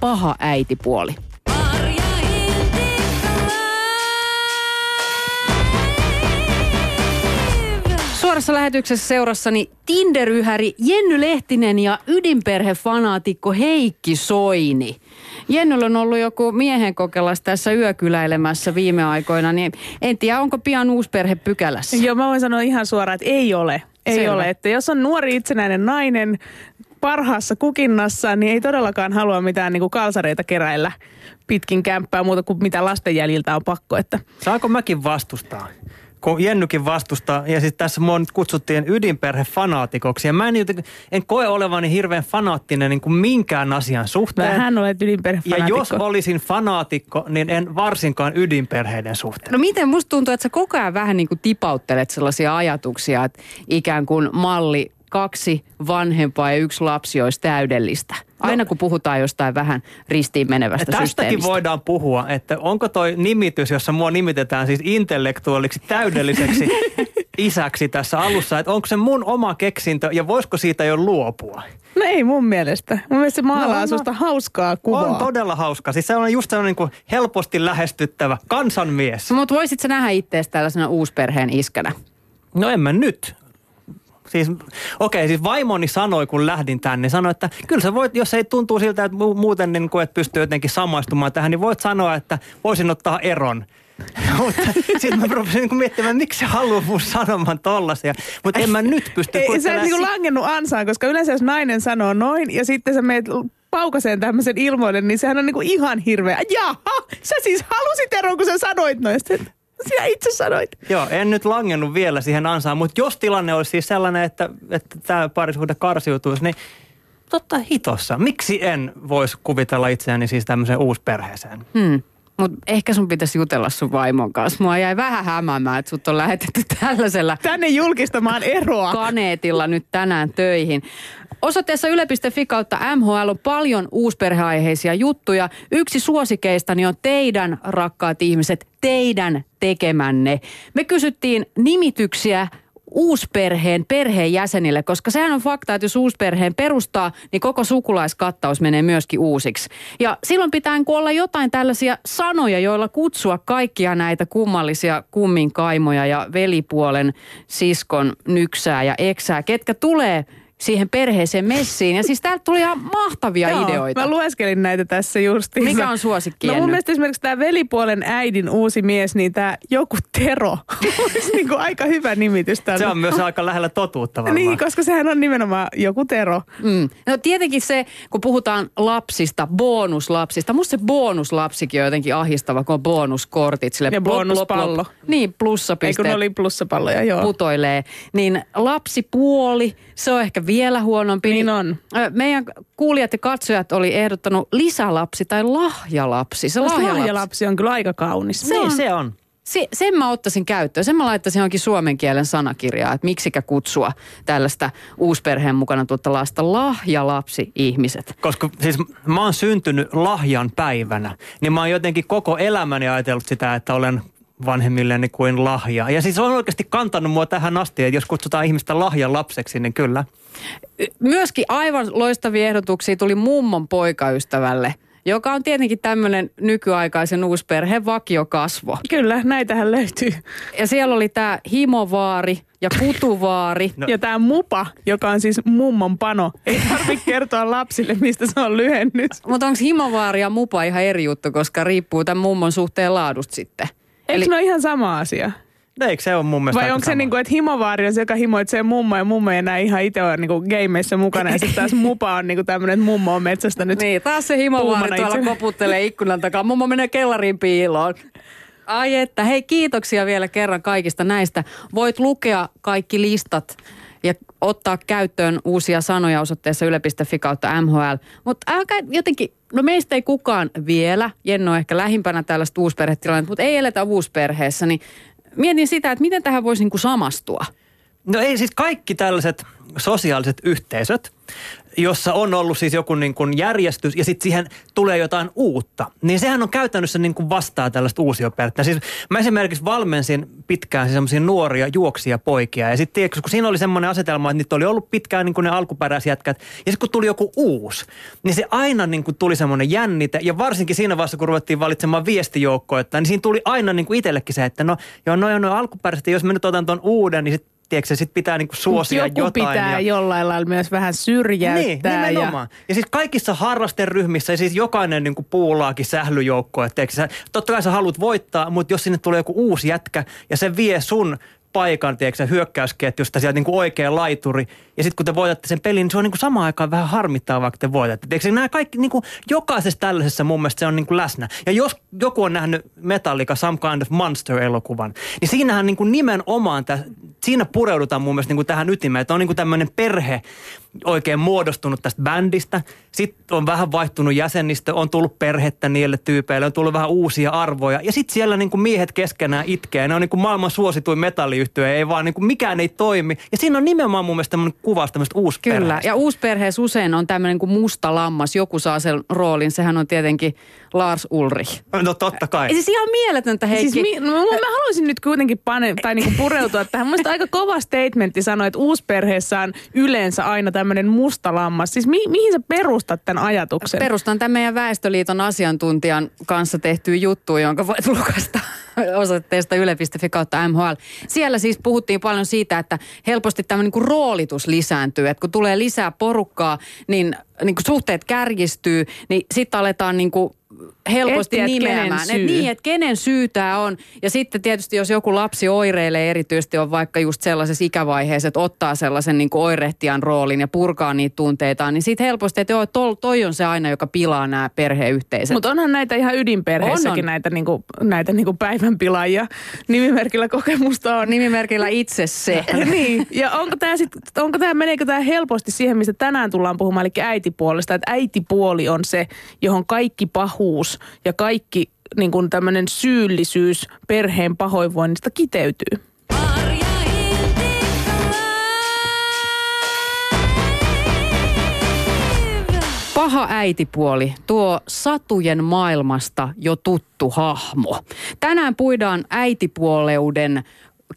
paha äitipuoli. Suorassa lähetyksessä seurassani Tinder-yhäri Jenny Lehtinen ja ydinperhefanaatikko Heikki Soini. Jennyllä on ollut joku miehen kokelas tässä yökyläilemässä viime aikoina, niin en tiedä, onko pian uusi perhe pykälässä. Joo, mä voin sanoa ihan suoraan, että ei ole. Ei Selvä. ole. Että jos on nuori itsenäinen nainen parhaassa kukinnassa, niin ei todellakaan halua mitään niin kuin kalsareita keräillä pitkin kämppää muuta kuin mitä lasten jäljiltä on pakko. Että Saanko mäkin vastustaa? Kun Jennykin vastustaa, ja sitten tässä mua nyt kutsuttiin ydinperhefanaatikoksi. Ja mä en, jotenkin- en koe olevani hirveän fanaattinen niin kuin minkään asian suhteen. vähän olet ja jos olisin fanaatikko, niin en varsinkaan ydinperheiden suhteen. No miten musta tuntuu, että sä koko ajan vähän niin kuin tipauttelet sellaisia ajatuksia, että ikään kuin malli kaksi vanhempaa ja yksi lapsi olisi täydellistä. Aina kun puhutaan jostain vähän ristiin menevästä Tästäkin systeemistä. voidaan puhua, että onko toi nimitys, jossa mua nimitetään siis intellektuaaliksi täydelliseksi isäksi tässä alussa, että onko se mun oma keksintö ja voisiko siitä jo luopua? No ei mun mielestä. Mun mielestä se maalaa No, no. susta hauskaa kuvaa. On todella hauska. Siis se on just sellainen niin kuin helposti lähestyttävä kansanmies. Mutta voisit sä nähdä itseäsi tällaisena uusperheen iskänä? No en mä nyt. Siis, okei, siis vaimoni sanoi, kun lähdin tänne, sanoi, että kyllä sä voit, jos ei tuntuu siltä, että mu- muuten niin kuin, että pystyy jotenkin samaistumaan tähän, niin voit sanoa, että voisin ottaa eron. Mutta sitten mä rupesin niin miettimään, miksi se haluaa mun sanomaan tollasia. Mutta en mä nyt pysty Ei, sä et niinku langennut ansaan, koska yleensä jos nainen sanoo noin ja sitten sä meet paukaseen tämmöisen ilmoille, niin sehän on niinku ihan hirveä. Jaha, sä siis halusit eroon, kun sä sanoit noin. Sitten, sinä itse sanoit. Joo, en nyt langennut vielä siihen ansaan, mutta jos tilanne olisi siis sellainen, että, että tämä parisuhde karsiutuisi, niin totta hitossa. Miksi en voisi kuvitella itseäni siis tämmöiseen uusperheeseen? Hmm. Mutta ehkä sun pitäisi jutella sun vaimon kanssa. Mua jäi vähän hämäämään, että sut on lähetetty tällaisella Tänne julkistamaan eroa. kaneetilla nyt tänään töihin. Osoitteessa yle.fi kautta MHL on paljon uusperheaiheisia juttuja. Yksi suosikeistani on teidän, rakkaat ihmiset, teidän tekemänne. Me kysyttiin nimityksiä uusperheen perheenjäsenille, koska sehän on fakta, että jos uusperheen perustaa, niin koko sukulaiskattaus menee myöskin uusiksi. Ja silloin pitää olla jotain tällaisia sanoja, joilla kutsua kaikkia näitä kummallisia kumminkaimoja ja velipuolen siskon nyksää ja eksää, ketkä tulee siihen perheeseen messiin. Ja siis täältä tuli ihan mahtavia Joo, ideoita. Mä lueskelin näitä tässä justiinsa. Mikä on suosikki, No mun mielestä esimerkiksi tämä velipuolen äidin uusi mies, niin tämä joku Tero olisi niinku aika hyvä nimitys tälle. Se on myös aika lähellä totuutta varmaan. Niin, koska sehän on nimenomaan joku Tero. Mm. No tietenkin se, kun puhutaan lapsista, bonuslapsista. Musta se bonuslapsikin on jotenkin ahistava, kun on bonuskortit. Sille Ja bonuspallo. Niin, Ei kun oli plussapalloja, joo. putoilee. Niin lapsipuoli, se on ehkä vielä huonompi. Niin on. Meidän kuulijat ja katsojat oli ehdottanut lisälapsi tai lahjalapsi. Se Lahjalapsi. lahjalapsi. on kyllä aika kaunis. Se on- Niin se on. Se, sen mä ottaisin käyttöön. Sen mä laittaisin johonkin suomen kielen sanakirjaa, että miksikä kutsua tällaista uusperheen mukana tuota lasta lahjalapsi ihmiset. Koska siis mä oon syntynyt lahjan päivänä, niin mä oon jotenkin koko elämäni ajatellut sitä, että olen vanhemmilleni kuin lahja. Ja siis on oikeasti kantanut mua tähän asti, että jos kutsutaan ihmistä lahjan lapseksi, niin kyllä. Myöskin aivan loistavia ehdotuksia tuli mummon poikaystävälle, joka on tietenkin tämmöinen nykyaikaisen uusperheen vakiokasvo. Kyllä, näitähän löytyy. Ja siellä oli tämä himovaari ja kutuvaari. No. No. Ja tämä mupa, joka on siis mummon pano. Ei tarvitse kertoa lapsille, mistä se on lyhennys. Mutta onko himovaari ja mupa ihan eri juttu, koska riippuu tämän mummon suhteen laadusta sitten? Eikö ne ole ihan sama asia? Eikö se ole mun mielestä Vai onko se niin kuin, että himovaari on se, joka himoitsee mummo ja mummo ei enää ihan itse ole niin kuin gameissa mukana. Ja sitten taas mupa on niin kuin tämmöinen, että mummo on metsästä nyt. Niin, taas se himovaari tuolla itse. koputtelee ikkunan takaa. Mummo menee kellariin piiloon. Ai että, hei kiitoksia vielä kerran kaikista näistä. Voit lukea kaikki listat ja ottaa käyttöön uusia sanoja osoitteessa yle.fi kautta MHL. Mutta älkää jotenkin, no meistä ei kukaan vielä, Jenno ehkä lähimpänä tällaista uusperhetilannetta, mutta ei eletä uusperheessä, niin mietin sitä, että miten tähän voisi niinku samastua. No ei siis kaikki tällaiset sosiaaliset yhteisöt, jossa on ollut siis joku niin kuin järjestys ja sitten siihen tulee jotain uutta, niin sehän on käytännössä niin kuin vastaa tällaista uusioperhettä. Siis mä esimerkiksi valmensin pitkään siis semmoisia nuoria juoksia poikia ja sitten kun siinä oli semmoinen asetelma, että niitä oli ollut pitkään niin kuin ne alkuperäisjätkät ja sitten kun tuli joku uusi, niin se aina niin kuin tuli semmoinen jännite ja varsinkin siinä vaiheessa, kun ruvettiin valitsemaan viestijoukkoa, että niin siinä tuli aina niin kuin itsellekin se, että no joo, no, no alkuperäiset, jos mä nyt otan tuon uuden, niin sitten tiedätkö, sit pitää niinku suosia Joku jotain. pitää ja... jollain lailla myös vähän syrjäyttää. Niin, nimenomaan. Ja, ja siis kaikissa harrasteryhmissä, ja siis jokainen niin puulaakin sählyjoukko, että sä, totta kai sä haluat voittaa, mutta jos sinne tulee joku uusi jätkä ja se vie sun paikan, tiedätkö, hyökkäysketjusta sieltä niin kuin oikea laituri. Ja sitten kun te voitatte sen pelin, niin se on niin kuin samaan aikaan vähän harmittaa, vaikka te voitatte. Tiedätkö, nämä kaikki, niin kuin, jokaisessa tällaisessa mun mielestä se on niin kuin läsnä. Ja jos joku on nähnyt Metallica Some Kind of Monster-elokuvan, niin siinähän niin kuin nimenomaan, tä, siinä pureudutaan mun mielestä niin kuin tähän ytimeen. Että on niin kuin tämmöinen perhe, oikein muodostunut tästä bändistä. Sitten on vähän vaihtunut jäsenistä, on tullut perhettä niille tyypeille, on tullut vähän uusia arvoja. Ja sitten siellä niin kuin miehet keskenään itkee. Ne on niin kuin maailman suosituin metalliyhtiö, ei vaan niin kuin mikään ei toimi. Ja siinä on nimenomaan mun mielestä tämmöinen kuvaus tämmöistä Kyllä, ja uusperheessä usein on tämmöinen kuin musta lammas. Joku saa sen roolin, sehän on tietenkin Lars Ulrich. No totta kai. Ja siis ihan mieletöntä Heikki. Siis mi- no, mä haluaisin nyt kuitenkin pane, tai niinku pureutua tähän. Mun aika kova statementti sanoa, että uusperheessä on yleensä aina tämmöinen musta lammas. Siis mi- mihin sä perustat tämän ajatuksen? Perustan tämän meidän Väestöliiton asiantuntijan kanssa tehtyä juttu, jonka voit lukasta osoitteesta yle.fi kautta MHL. Siellä siis puhuttiin paljon siitä, että helposti tämmöinen niin roolitus lisääntyy. Että kun tulee lisää porukkaa, niin, niin kuin suhteet kärjistyy, niin sitten aletaan niin kuin helposti Etsiä, nimeämään. Et niin, että kenen syy tämä on. Ja sitten tietysti jos joku lapsi oireilee erityisesti on vaikka just sellaisessa ikävaiheessa, että ottaa sellaisen niin kuin oirehtijan roolin ja purkaa niitä tunteitaan, niin sitten helposti, että joo, tol, toi on se aina, joka pilaa nämä perheyhteisöt. Mutta onhan näitä ihan ydinperheissäkin On, on. näitä, niinku, näitä niinku päivänpilaajia. Nimimerkillä kokemusta on. Nimimerkillä itse se. niin, ja onko tämä sit, onko tää, meneekö tämä helposti siihen, mistä tänään tullaan puhumaan, eli äitipuolesta, että äitipuoli on se, johon kaikki pahuus ja kaikki niin kuin tämmöinen syyllisyys perheen pahoinvoinnista kiteytyy. Paha äitipuoli, tuo satujen maailmasta jo tuttu hahmo. Tänään puidaan äitipuoleuden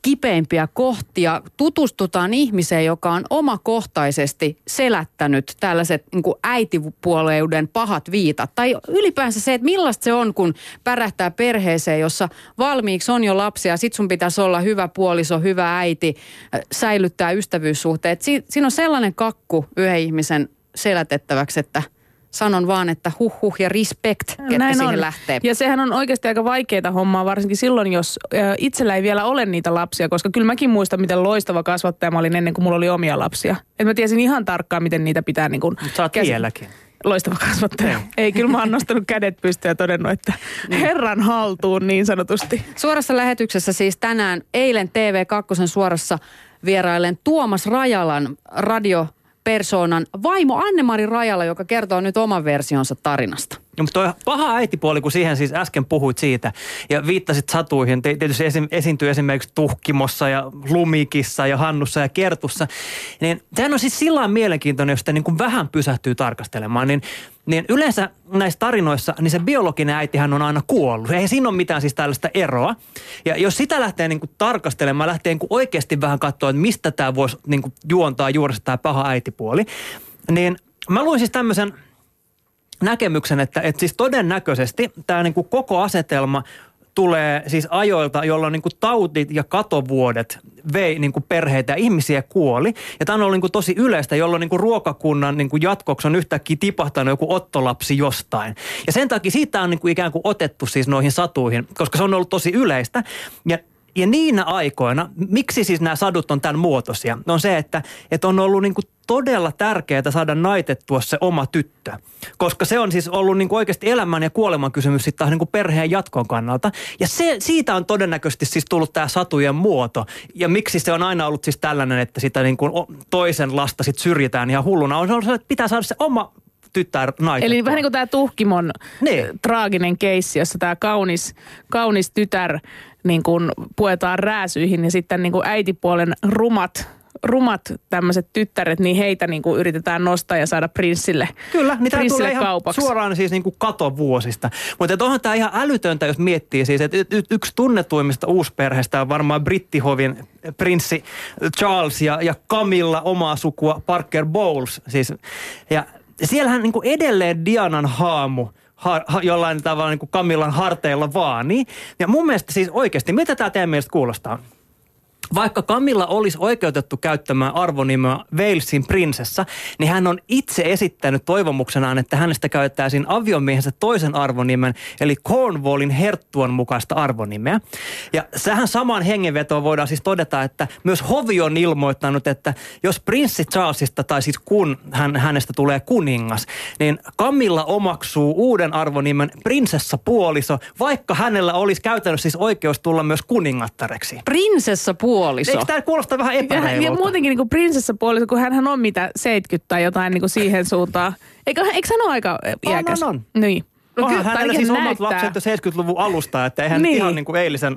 kipeimpiä kohtia. Tutustutaan ihmiseen, joka on omakohtaisesti selättänyt tällaiset niin kuin äitipuoleuden pahat viitat. Tai ylipäänsä se, että millaista se on, kun pärähtää perheeseen, jossa valmiiksi on jo lapsia. Sit sun pitäisi olla hyvä puoliso, hyvä äiti, äh, säilyttää ystävyyssuhteet. Si- siinä on sellainen kakku yhden ihmisen selätettäväksi, että sanon vaan, että huh huh ja respect, ketkä siihen lähtee. Ja sehän on oikeasti aika vaikeaa hommaa, varsinkin silloin, jos itsellä ei vielä ole niitä lapsia, koska kyllä mäkin muistan, miten loistava kasvattaja mä olin ennen kuin mulla oli omia lapsia. Et mä tiesin ihan tarkkaan, miten niitä pitää niin kuin Sä oot vieläkin. Loistava kasvattaja. Niin. Ei, kyllä mä oon nostanut kädet pystyyn ja todennut, että herran haltuun niin sanotusti. Suorassa lähetyksessä siis tänään eilen TV2 suorassa vierailen Tuomas Rajalan radiopersoonan vaimo Anne-Mari Rajala, joka kertoo nyt oman versionsa tarinasta. No, mutta toi paha äitipuoli, kun siihen siis äsken puhuit siitä ja viittasit satuihin, tietysti esi- esiintyy esimerkiksi Tuhkimossa ja Lumikissa ja Hannussa ja Kertussa, niin sehän on siis sillä mielenkiintoinen, jos sitä niin kuin vähän pysähtyy tarkastelemaan, niin, niin yleensä näissä tarinoissa, niin se biologinen äitihän on aina kuollut. Ei siinä ole mitään siis tällaista eroa. Ja jos sitä lähtee niin kuin tarkastelemaan, lähtee niin kuin oikeasti vähän katsoa, että mistä tämä voisi niin kuin juontaa juuresta tämä paha äitipuoli, niin mä luin siis tämmöisen näkemyksen, että, että siis todennäköisesti tämä niin kuin koko asetelma tulee siis ajoilta, jolloin niin kuin tautit ja katovuodet vei niin kuin perheitä ja ihmisiä kuoli. Ja tämä on ollut niin kuin tosi yleistä, jolloin niin kuin ruokakunnan niin kuin jatkoksi on yhtäkkiä tipahtanut joku ottolapsi jostain. Ja sen takia siitä on niin kuin ikään kuin otettu siis noihin satuihin, koska se on ollut tosi yleistä. Ja ja niinä aikoina, miksi siis nämä sadut on tämän muotoisia, on se, että, että on ollut niin kuin todella tärkeää saada naitettua se oma tyttö. Koska se on siis ollut niin kuin oikeasti elämän ja kuoleman kysymys sitten taas niin kuin perheen jatkon kannalta. Ja se, siitä on todennäköisesti siis tullut tämä satujen muoto. Ja miksi se on aina ollut siis tällainen, että sitä niin kuin toisen lasta sit syrjitään ihan hulluna. On se että pitää saada se oma tyttär naitettua. Eli vähän niin kuin tämä Tuhkimon niin. traaginen keissi, jossa tämä kaunis, kaunis tytär niin kuin puetaan rääsyihin ja sitten niin kuin äitipuolen rumat rumat tämmöiset tyttäret, niin heitä niin kuin yritetään nostaa ja saada prinssille, Kyllä, niin tämä tulee ihan kaupaksi. suoraan siis niin kuin katovuosista. Mutta onhan tämä ihan älytöntä, jos miettii siis, että y- yksi tunnetuimmista uusperheistä on varmaan brittihovin prinssi Charles ja, ja Camilla omaa sukua Parker Bowles. Siis, ja siellähän niin kuin edelleen Dianan haamu ha, ha, jollain tavalla niin kuin Camillan harteilla vaanii. Ja mun mielestä siis oikeasti, mitä tämä teidän mielestä kuulostaa? Vaikka Camilla olisi oikeutettu käyttämään arvonimeä Walesin prinsessa, niin hän on itse esittänyt toivomuksenaan, että hänestä käyttäisiin aviomiehensä toisen arvonimen, eli Cornwallin herttuan mukaista arvonimeä. Ja sähän samaan hengenvetoon voidaan siis todeta, että myös Hovi on ilmoittanut, että jos prinssi Charlesista, tai siis kun hän, hänestä tulee kuningas, niin Camilla omaksuu uuden arvonimen prinsessa puoliso, vaikka hänellä olisi käytännössä siis oikeus tulla myös kuningattareksi. Prinsessa puoliso. Eikö tämä kuulosta vähän Ja, epäreilulta? ja muutenkin niin kuin prinsessapuoliso, kun hän on mitä 70 tai jotain niin kuin siihen suuntaan. Eikö, eikö hän ole aika On, iäkäs? on, on. Niin. No Onhan kyllä, hänellä siis ihan omat näyttää. lapset jo 70-luvun alusta, että eihän Niin. ihan niin kuin eilisen...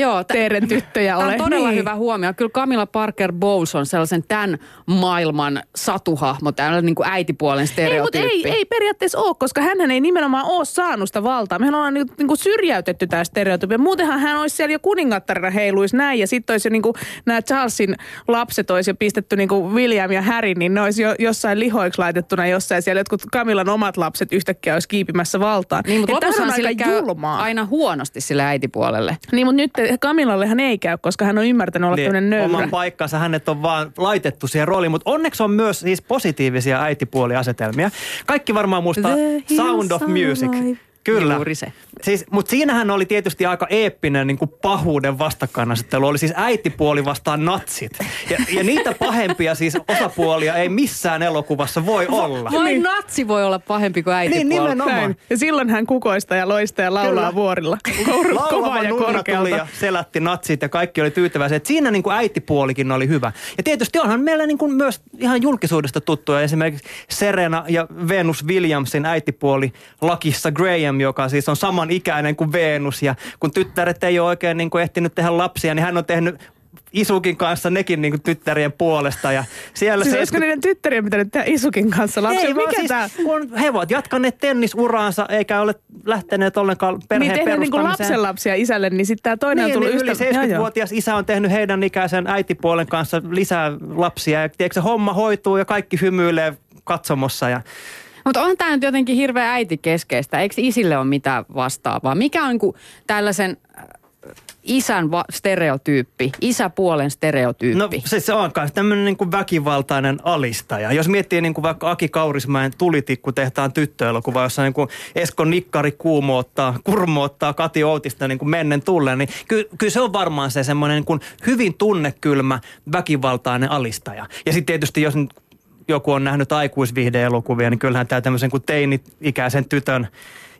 Joo, tä- Teeren tyttöjä Tämä ole. on todella niin. hyvä huomio. Kyllä Camilla Parker Bowles on sellaisen tämän maailman satuhahmo, tällainen niin kuin äitipuolen Ei, mutta stereotyyppi. ei, ei periaatteessa ole, koska hän ei nimenomaan ole saanut sitä valtaa. Mehän ollaan niinku, niinku syrjäytetty tämä stereotypia. Muutenhan hän olisi siellä jo kuningattarina heiluisi näin ja sitten olisi jo niinku, nämä Charlesin lapset olisi jo pistetty niinku William ja Harry, niin ne olisi jo jossain lihoiksi laitettuna jossain. Siellä jotkut Camillan omat lapset yhtäkkiä olisi kiipimässä valtaan. Niin, mutta lopussahan on käy julmaa. aina huonosti sille äitipuolelle. Niin, mutta nyt Camillallehan ei käy, koska hän on ymmärtänyt olla tämmöinen nöyrä. Niin, oman paikkansa hänet on vaan laitettu siihen rooliin, mutta onneksi on myös siis positiivisia äitipuoliasetelmia. Kaikki varmaan muistaa The Sound of Music. alive. Kyllä. Juuri se. Siis, mutta siinähän oli tietysti aika eeppinen niin kuin pahuuden vastakkainasettelu. Oli siis äitipuoli vastaan natsit. Ja, ja niitä pahempia siis osapuolia ei missään elokuvassa voi olla. Vain niin. natsi voi olla pahempi kuin äitipuoli. Niin, nimenomaan. Näin. Ja silloin hän kukoista ja loista ja laulaa Kyllä. vuorilla. Kor- kovaa Laulava ja nunna tuli korkealta. ja selätti natsit ja kaikki oli tyytyväisiä. Et siinä niin kuin äitipuolikin oli hyvä. Ja tietysti onhan meillä niin kuin myös ihan julkisuudesta tuttuja. Esimerkiksi Serena ja Venus Williamsin äitipuoli Lakissa Graham, joka siis on saman ikäinen kuin Venus. Ja kun tyttäret ei ole oikein niin kuin ehtinyt tehdä lapsia, niin hän on tehnyt Isukin kanssa nekin niin kuin tyttärien puolesta. Ja siellä Siis se olisiko niiden tyttärien pitänyt tehdä Isukin kanssa lapsia? ei, Mikä siis, tää? kun he ovat jatkaneet tennisuraansa eikä ole lähteneet ollenkaan perheen Niin tehdään niinku perustamiseen. lapsenlapsia isälle, niin sitten tämä toinen on Niin, tullut niin yli Joo, joo. 70-vuotias isä on tehnyt heidän ikäisen äitipuolen kanssa lisää lapsia. Ja tiedätkö, se homma hoituu ja kaikki hymyilee katsomossa. Ja Mutta on tämä nyt jotenkin hirveän äitikeskeistä. Eikö isille ole mitään vastaavaa? Mikä on niinku tällaisen äh, isän va- stereotyyppi, isäpuolen stereotyyppi? no se, se on myös tämmöinen niin väkivaltainen alistaja. Jos miettii niin kuin vaikka Aki Kaurismäen tulitikku tehtaan tyttöelokuva, jossa niin kuin Esko Nikkari kuumoottaa, kurmoottaa Kati Outista niin kuin mennen tulleen, niin ky, kyllä se on varmaan se semmoinen niin hyvin tunnekylmä väkivaltainen alistaja. Ja sitten tietysti jos joku on nähnyt aikuisviihdeelokuvia, niin kyllähän tämä tämmöisen kuin teini-ikäisen tytön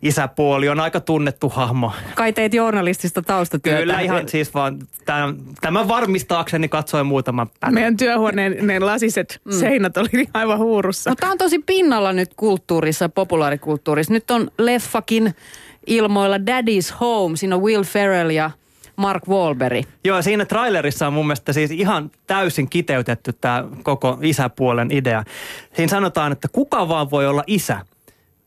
isäpuoli on aika tunnettu hahmo. Kai teit journalistista taustatyötä. Kyllä ihan siis vaan tämän, tämän varmistaakseni katsoin muutaman päivän. Meidän työhuoneen ne lasiset mm. seinät oli aivan huurussa. Mutta on tosi pinnalla nyt kulttuurissa, populaarikulttuurissa. Nyt on leffakin ilmoilla Daddy's Home. Siinä on Will Ferrell ja Mark Wahlberg. Joo, siinä trailerissa on mun mielestä siis ihan täysin kiteytetty tämä koko isäpuolen idea. Siinä sanotaan, että kuka vaan voi olla isä,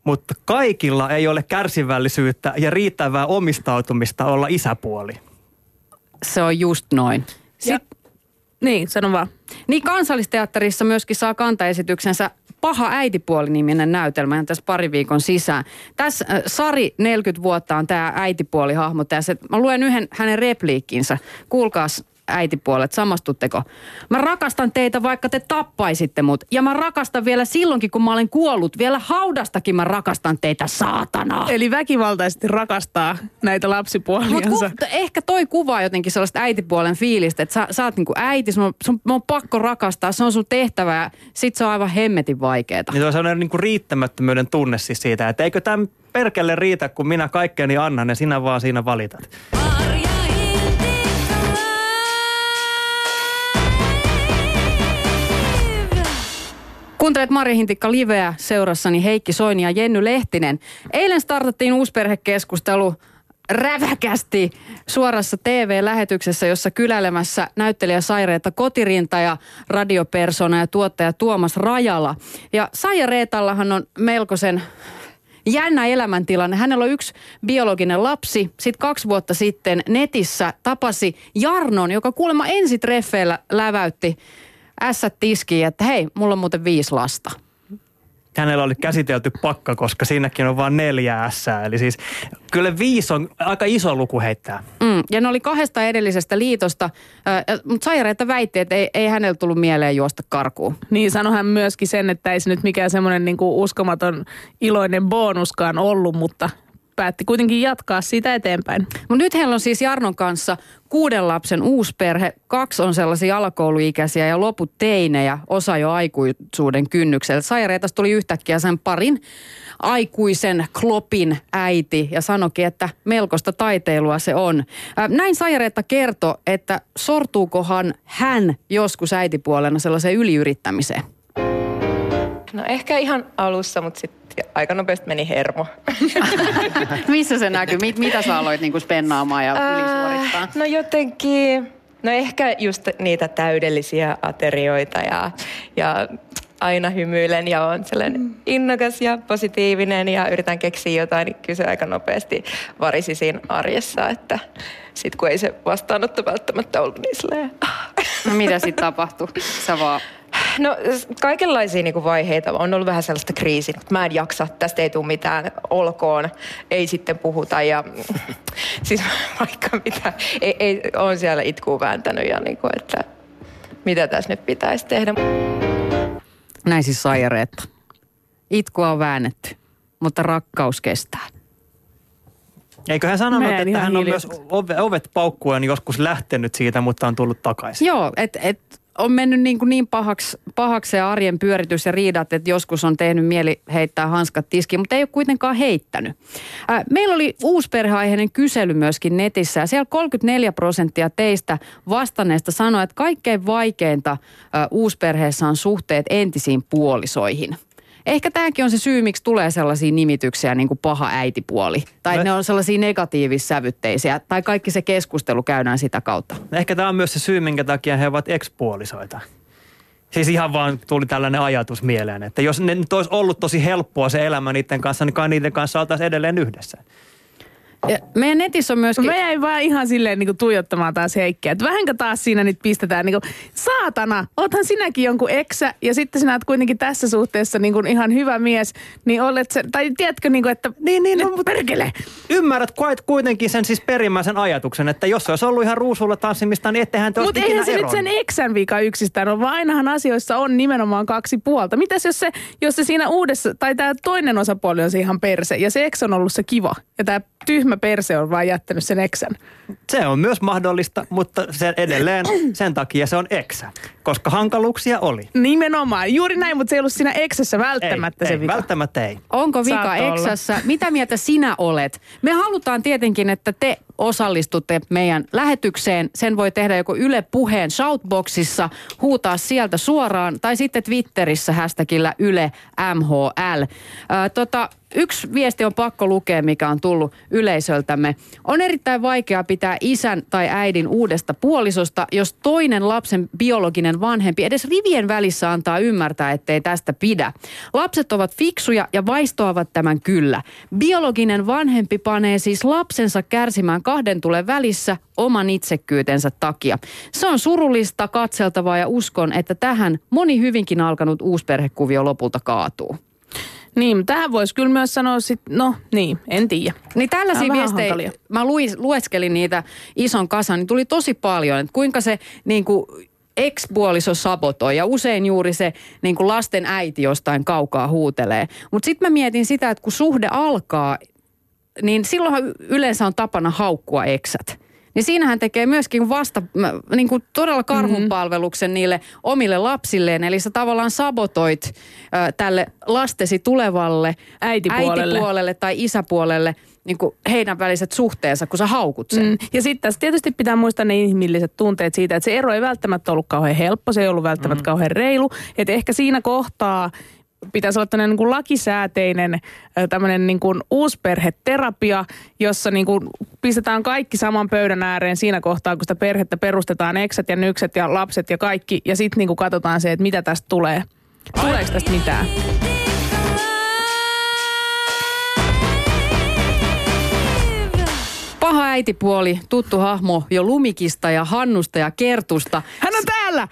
mutta kaikilla ei ole kärsivällisyyttä ja riittävää omistautumista olla isäpuoli. Se on just noin. Ja, niin, sano vaan. Niin kansallisteatterissa myöskin saa kantaesityksensä Paha äitipuoli-niminen näytelmä ihan tässä pari viikon sisään. Tässä äh, Sari 40 vuotta on tämä äitipuolihahmo tässä. Mä luen yhden hänen repliikkinsä. Kuulkaas äitipuolet, samastutteko? Mä rakastan teitä, vaikka te tappaisitte mut. Ja mä rakastan vielä silloinkin, kun mä olen kuollut. Vielä haudastakin mä rakastan teitä, saatana. Eli väkivaltaisesti rakastaa näitä lapsipuoliansa. Mutta ku, ehkä toi kuvaa jotenkin sellaista äitipuolen fiilistä, että sä, sä oot niinku äiti, sun, on- sun on pakko rakastaa, se on sun tehtävä ja sit se on aivan hemmetin vaikeeta. Niin se on sellainen niin kuin riittämättömyyden tunne siis siitä, että eikö tämä perkele riitä, kun minä kaikkeni annan ja sinä vaan siinä valitat. Arja Kuuntelet Mari Hintikka Liveä seurassani Heikki Soini ja Jenny Lehtinen. Eilen startattiin uusperhekeskustelu räväkästi suorassa TV-lähetyksessä, jossa kyläilemässä näyttelijä Saireetta Kotirinta ja radiopersona ja tuottaja Tuomas Rajala. Ja Saija Reetallahan on melkoisen jännä elämäntilanne. Hänellä on yksi biologinen lapsi. Sitten kaksi vuotta sitten netissä tapasi Jarnon, joka kuulemma ensitreffeillä läväytti ässät tiskiin, että hei, mulla on muuten viisi lasta. Hänellä oli käsitelty pakka, koska siinäkin on vain neljä ässää. Eli siis kyllä viisi on aika iso luku heittää. Mm, ja ne oli kahdesta edellisestä liitosta, äh, mutta Saireetta väitti, että ei, ei hänellä tullut mieleen juosta karkuun. Niin sanoi hän myöskin sen, että ei se nyt mikään semmoinen niinku uskomaton iloinen bonuskaan ollut, mutta päätti kuitenkin jatkaa siitä eteenpäin. Mutta nyt heillä on siis Jarnon kanssa kuuden lapsen uusperhe. Kaksi on sellaisia alakouluikäisiä ja loput teinejä, osa jo aikuisuuden kynnyksellä. Saireetas tuli yhtäkkiä sen parin aikuisen klopin äiti ja sanoikin, että melkoista taiteilua se on. Äh, Näin Saireetta kertoi, että sortuukohan hän joskus äitipuolena sellaiseen yliyrittämiseen. No ehkä ihan alussa, mutta sitten aika nopeasti meni hermo. Missä se näkyy? Mit, mitä sä aloit niinku spennaamaan ja ylisuorittaa? No jotenkin, no ehkä just niitä täydellisiä aterioita ja, ja aina hymyilen ja on sellainen innokas ja positiivinen ja yritän keksiä jotain, niin kyllä se aika nopeasti varisi siinä arjessa, että sitten kun ei se vastaanotto välttämättä ollut niin silleen, ah. No mitä sitten tapahtui? Sä vaan No kaikenlaisia niinku vaiheita. On ollut vähän sellaista kriisiä, että mä en jaksa, tästä ei tule mitään, olkoon, ei sitten puhuta. Ja siis vaikka mitä, ei, ei, on siellä itkuun vääntänyt ja niinku, että mitä tässä nyt pitäisi tehdä. Näin siis Saireetta. Itkua on väännetty, mutta rakkaus kestää. Eikö hän sanonut, että hän on myös hiljaiseksi. ove, ovet paukkuen joskus lähtenyt siitä, mutta on tullut takaisin? Joo, että et on mennyt niin, kuin niin pahaksi, pahaksi se arjen pyöritys ja riidat, että joskus on tehnyt mieli heittää hanskat tiskiin, mutta ei ole kuitenkaan heittänyt. Ää, meillä oli uusperheaiheinen kysely myöskin netissä ja siellä 34 prosenttia teistä vastanneista sanoi, että kaikkein vaikeinta ää, uusperheessä on suhteet entisiin puolisoihin. Ehkä tämäkin on se syy, miksi tulee sellaisia nimityksiä niin kuin paha äitipuoli. Tai No- ne on sellaisia negatiivissävytteisiä. Tai kaikki se keskustelu käydään sitä kautta. Ehkä tämä on myös se syy, minkä takia he ovat ekspuolisoita. Siis ihan vaan tuli tällainen ajatus mieleen, että jos ne nyt olisi ollut tosi helppoa se elämä niiden kanssa, niin kai niiden kanssa oltaisiin edelleen yhdessä. Ja meidän netissä on myöskin... Mä jäin vaan ihan silleen niin tuijottamaan taas Heikkiä. Että vähänkö taas siinä nyt pistetään niin kuin, saatana, oothan sinäkin jonkun eksä ja sitten sinä oot kuitenkin tässä suhteessa niin kuin ihan hyvä mies. Niin olet se, tai tiedätkö niin kuin, että niin, niin, no, mutta perkele. Ymmärrät kuit- kuitenkin sen siis perimmäisen ajatuksen, että jos se olisi ollut ihan ruusulla tanssimista, niin ettehän te Mutta eihän se nyt sen eksän vika yksistään ole, vaan ainahan asioissa on nimenomaan kaksi puolta. Mitäs jos se, jos se siinä uudessa, tai tämä toinen osapuoli on se ihan perse, ja se eks on ollut se kiva, ja tämä tyhmä perse on vaan jättänyt sen eksän. Se on myös mahdollista, mutta se edelleen sen takia se on eksä, koska hankaluuksia oli. Nimenomaan, juuri näin, mutta se ei ollut siinä eksässä välttämättä ei, se ei, vika. välttämättä ei. Onko vika Saattoi olla. Mitä mieltä sinä olet? Me halutaan tietenkin, että te osallistutte meidän lähetykseen. Sen voi tehdä joko Yle Puheen shoutboxissa, huutaa sieltä suoraan, tai sitten Twitterissä hashtagillä Yle MHL. Ö, tota, yksi viesti on pakko lukea, mikä on tullut yleisöltämme. On erittäin vaikea pitää isän tai äidin uudesta puolisosta, jos toinen lapsen biologinen vanhempi edes rivien välissä antaa ymmärtää, ettei tästä pidä. Lapset ovat fiksuja ja vaistoavat tämän kyllä. Biologinen vanhempi panee siis lapsensa kärsimään kahden tulen välissä oman itsekkyytensä takia. Se on surullista, katseltavaa ja uskon, että tähän moni hyvinkin alkanut uusperhekuvio lopulta kaatuu. Niin, tähän voisi kyllä myös sanoa sit, no niin, en tiedä. Niin tällaisia viestejä, hankalia. mä luin, lueskelin niitä ison kasan, niin tuli tosi paljon, että kuinka se niin kuin, ex-puoliso sabotoi ja usein juuri se niin kuin lasten äiti jostain kaukaa huutelee. Mutta sitten mä mietin sitä, että kun suhde alkaa, niin silloinhan yleensä on tapana haukkua eksät. Niin siinähän tekee myöskin vasta niin kuin todella karhunpalveluksen niille omille lapsilleen. Eli sä tavallaan sabotoit ö, tälle lastesi tulevalle Äitipuolelle. äitipuolelle tai isäpuolelle niin kuin heidän väliset suhteensa, kun sä haukut sen. Mm. Ja sitten tässä tietysti pitää muistaa ne inhimilliset tunteet siitä, että se ero ei välttämättä ollut kauhean helppo, se ei ollut välttämättä mm. kauhean reilu. Että ehkä siinä kohtaa pitäisi olla tämmöinen niin kuin lakisääteinen tämmöinen niin kuin uusperheterapia, jossa niin kuin pistetään kaikki saman pöydän ääreen siinä kohtaa, kun sitä perhettä perustetaan, eksät ja nykset ja lapset ja kaikki. Ja sitten niin kuin katsotaan se, että mitä tästä tulee. Tuleeko tästä mitään? Paha äitipuoli, tuttu hahmo jo Lumikista ja Hannusta ja Kertusta. Hän on täällä!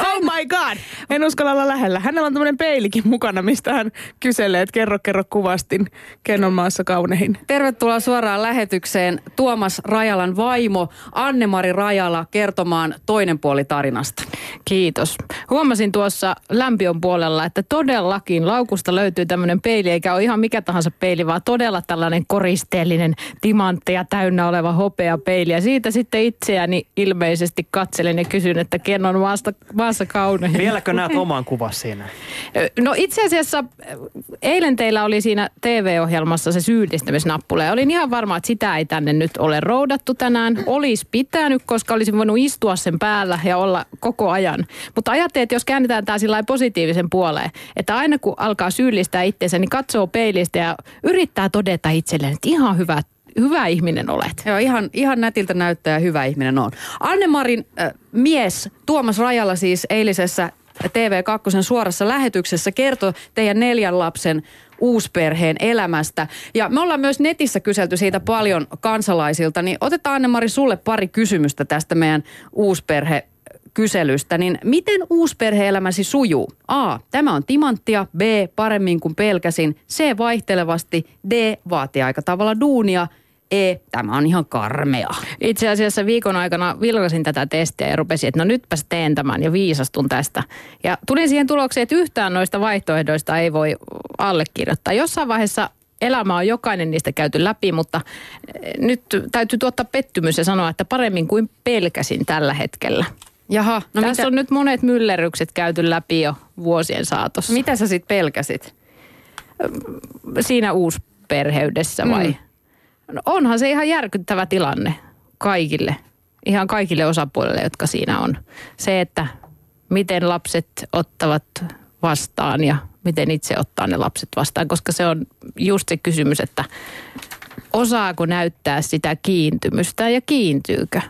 Oh my god! En uskalla olla lähellä. Hänellä on tämmöinen peilikin mukana, mistä hän kyselee, että kerro, kerro kuvastin Kennon maassa kaunehin. Tervetuloa suoraan lähetykseen Tuomas Rajalan vaimo Anne-Mari Rajala kertomaan toinen puoli tarinasta. Kiitos. Huomasin tuossa lämpiön puolella, että todellakin laukusta löytyy tämmöinen peili, eikä ole ihan mikä tahansa peili, vaan todella tällainen koristeellinen timantteja täynnä oleva hopea peili. Ja siitä sitten itseäni ilmeisesti katselen ja kysyn, että ken on maasta, maassa kaunein. Vieläkö näet oman kuvas siinä? No itse asiassa eilen teillä oli siinä TV-ohjelmassa se syyllistämisnappula. Ja olin ihan varma, että sitä ei tänne nyt ole roudattu tänään. Olisi pitänyt, koska olisin voinut istua sen päällä ja olla koko ajan. Mutta ajattelin, että jos käännetään tämä sillä positiivisen puoleen, että aina kun alkaa syyllistää itseensä, niin katsoo peilistä ja yrittää todeta itselleen, että ihan hyvä, hyvä ihminen olet. Joo, ihan, ihan nätiltä näyttää ja hyvä ihminen on. Anne-Marin äh, mies Tuomas Rajala siis eilisessä TV2 suorassa lähetyksessä kertoi teidän neljän lapsen uusperheen elämästä. Ja me ollaan myös netissä kyselty siitä paljon kansalaisilta, niin otetaan Anne-Mari sulle pari kysymystä tästä meidän uusperhe kyselystä, niin miten uusperhe-elämäsi sujuu? A. Tämä on timanttia. B. Paremmin kuin pelkäsin. C. Vaihtelevasti. D. Vaatii aika tavalla duunia. E. Tämä on ihan karmea. Itse asiassa viikon aikana vilkasin tätä testiä ja rupesin, että no nytpäs teen tämän ja viisastun tästä. Ja tulin siihen tulokseen, että yhtään noista vaihtoehdoista ei voi allekirjoittaa. Jossain vaiheessa elämä on jokainen niistä käyty läpi, mutta eh, nyt täytyy tuottaa pettymys ja sanoa, että paremmin kuin pelkäsin tällä hetkellä. Jaha, No no Tässä mitä, on nyt monet myllerrykset käyty läpi jo vuosien saatossa. mitä sä sitten pelkäsit? Siinä uusperheydessä vai? Mm. No onhan se ihan järkyttävä tilanne kaikille, ihan kaikille osapuolille, jotka siinä on. Se, että miten lapset ottavat vastaan ja miten itse ottaa ne lapset vastaan, koska se on just se kysymys, että osaako näyttää sitä kiintymystä ja kiintyykö?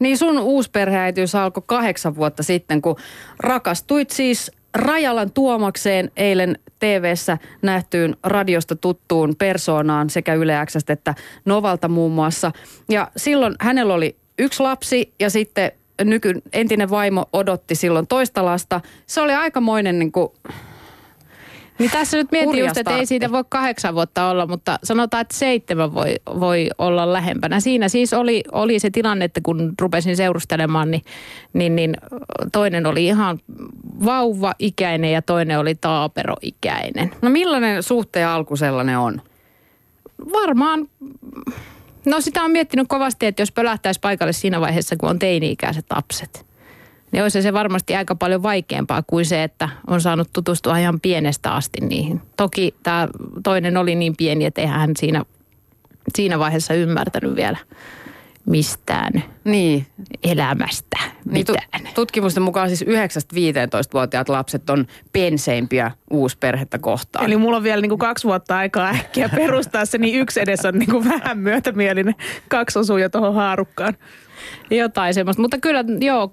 Niin sun uusperheäitiys alkoi kahdeksan vuotta sitten, kun rakastuit siis Rajalan Tuomakseen eilen TV-ssä nähtyyn radiosta tuttuun persoonaan sekä Yle X:stä että Novalta muun muassa. Ja silloin hänellä oli yksi lapsi ja sitten nyky, entinen vaimo odotti silloin toista lasta. Se oli aikamoinen niin kuin, Niin tässä nyt mietin just, että ei siitä voi kahdeksan vuotta olla, mutta sanotaan, että seitsemän voi, voi olla lähempänä. Siinä siis oli, oli se tilanne, että kun rupesin seurustelemaan, niin, niin, niin toinen oli ihan vauva-ikäinen ja toinen oli taaperoikäinen. no millainen suhteen alku sellainen on? Varmaan, no sitä on miettinyt kovasti, että jos pölähtäisi paikalle siinä vaiheessa, kun on teini-ikäiset lapset, niin olisi se varmasti aika paljon vaikeampaa kuin se, että on saanut tutustua ihan pienestä asti niihin. Toki tämä toinen oli niin pieni, että eihän hän siinä, siinä vaiheessa ymmärtänyt vielä mistään Niin, elämästä Niin tu- mitään. tutkimusten mukaan siis 9-15-vuotiaat lapset on penseimpiä uusperhettä kohtaan. Eli mulla on vielä niinku kaksi vuotta aikaa äkkiä perustaa se, niin yksi edes on niinku vähän myötämielinen. Kaksi osuu jo tuohon haarukkaan. Jotain semmoista, mutta kyllä joo,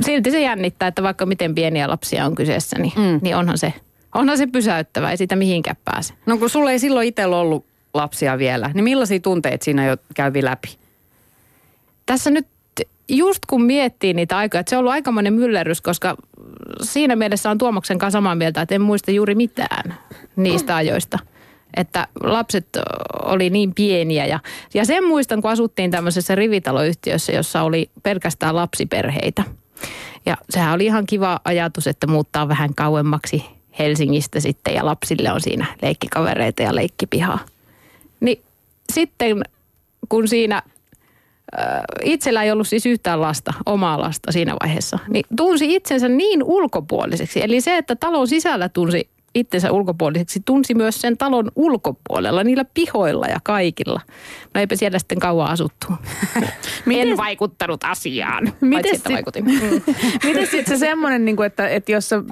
silti se jännittää, että vaikka miten pieniä lapsia on kyseessä, niin, Mm. mm. niin onhan, se, onhan se pysäyttävä, ei siitä mihinkään pääse. No kun sulla ei silloin itsellä ollut lapsia vielä, niin millaisia tunteita siinä jo kävi läpi? Tässä nyt just kun miettii niitä aikoja, että se on ollut aikamoinen myllerrys, koska siinä mielessä on Tuomaksen kanssa samaa mieltä, että en muista juuri mitään niistä ajoista. Että lapset oli niin pieniä ja, ja sen muistan, kun asuttiin tämmöisessä rivitaloyhtiössä, jossa oli pelkästään lapsiperheitä. Ja sehän oli ihan kiva ajatus, että muuttaa vähän kauemmaksi Helsingistä sitten ja lapsille on siinä leikkikavereita ja leikkipihaa. Niin sitten kun siinä äh, itsellä ei ollut siis yhtään lasta, omaa lasta siinä vaiheessa, niin tunsi itsensä niin ulkopuoliseksi. Eli se, että talon sisällä tunsi itsensä ulkopuoliseksi, tunsi myös sen talon ulkopuolella, niillä pihoilla ja kaikilla. No eipä siellä sitten kauan asuttu. en vaikuttanut asiaan, Miten sit- vaikutin. Mm. Miten sitten se semmoinen, niin kuin, että, että jos sä,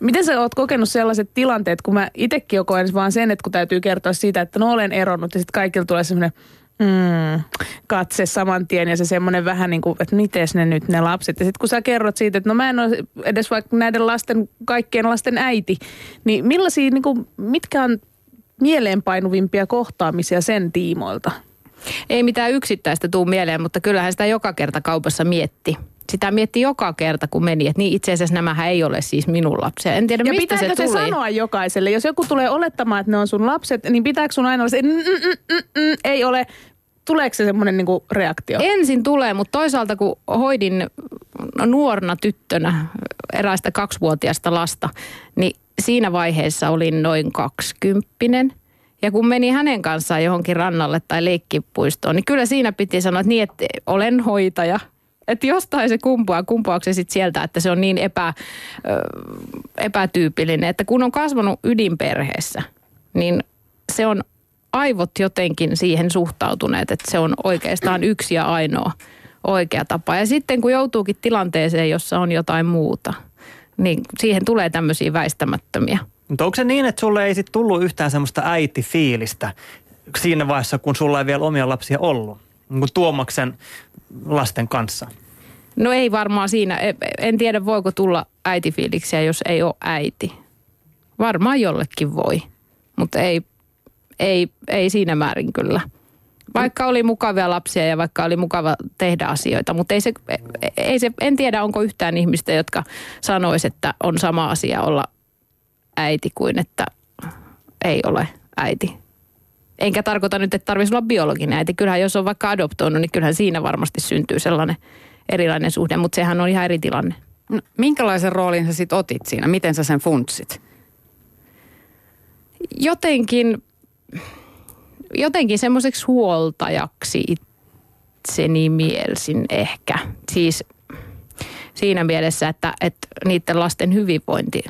miten sä oot kokenut sellaiset tilanteet, kun mä itsekin koen vaan sen, että kun täytyy kertoa siitä, että no olen eronnut ja sitten kaikilla tulee semmoinen mm, katse saman tien ja se semmoinen vähän niin kuin, että miten ne nyt ne lapset. Ja sitten kun sä kerrot siitä, että no mä en ole edes vaikka näiden lasten, kaikkien lasten äiti, niin millaisia, niin kuin, mitkä on mieleenpainuvimpia kohtaamisia sen tiimoilta? Ei mitään yksittäistä tuu mieleen, mutta kyllähän sitä joka kerta kaupassa mietti. Sitä mietti joka kerta, kun meni, että niin itse asiassa nämä ei ole siis minun lapsia. En tiedä, Ja mistä se se, tuli. sanoa jokaiselle? Jos joku tulee olettamaan, että ne on sun lapset, niin pitääkö sun aina olla se, mm, mm, mm, ei ole. Tuleeko se semmoinen niinku reaktio? Ensin tulee, mutta toisaalta kun hoidin nuorena tyttönä eräistä kaksivuotiaista lasta, niin siinä vaiheessa olin noin kaksikymppinen. Ja kun meni hänen kanssaan johonkin rannalle tai leikkipuistoon, niin kyllä siinä piti sanoa, että niin, että olen hoitaja. Että jostain se kumpuaa, kumpuaako se sitten sieltä, että se on niin epä, epätyypillinen. Että kun on kasvanut ydinperheessä, niin se on aivot jotenkin siihen suhtautuneet, että se on oikeastaan yksi ja ainoa oikea tapa. Ja sitten kun joutuukin tilanteeseen, jossa on jotain muuta, niin siihen tulee tämmöisiä väistämättömiä. Mutta onko se niin, että sulle ei sit tullut yhtään semmoista äitifiilistä siinä vaiheessa, kun sulla ei vielä omia lapsia ollut? Niin kuin Tuomaksen lasten kanssa. No ei varmaan siinä. E- En tiedä, voiko tulla äitifiiliksiä, jos ei ole äiti. Varmaan jollekin voi, mutta ei, ei, ei siinä määrin kyllä. Vaikka oli mukavia lapsia ja vaikka oli mukava tehdä asioita, mutta ei se, ei se, en tiedä onko yhtään ihmistä, jotka sanoisi, että on sama asia olla äiti kuin että ei ole äiti. Enkä tarkoita nyt, että tarvitsisi olla biologinen äiti. Kyllähän jos on vaikka adoptoinut, niin kyllähän siinä varmasti syntyy sellainen erilainen suhde, mutta sehän on ihan eri tilanne. No, minkälaisen roolin sä sit otit siinä? Miten sä sen funtsit? Jotenkin, jotenkin semmoiseksi huoltajaksi itseni mielsin ehkä. Siis siinä mielessä, että, että niiden lasten hyvinvointi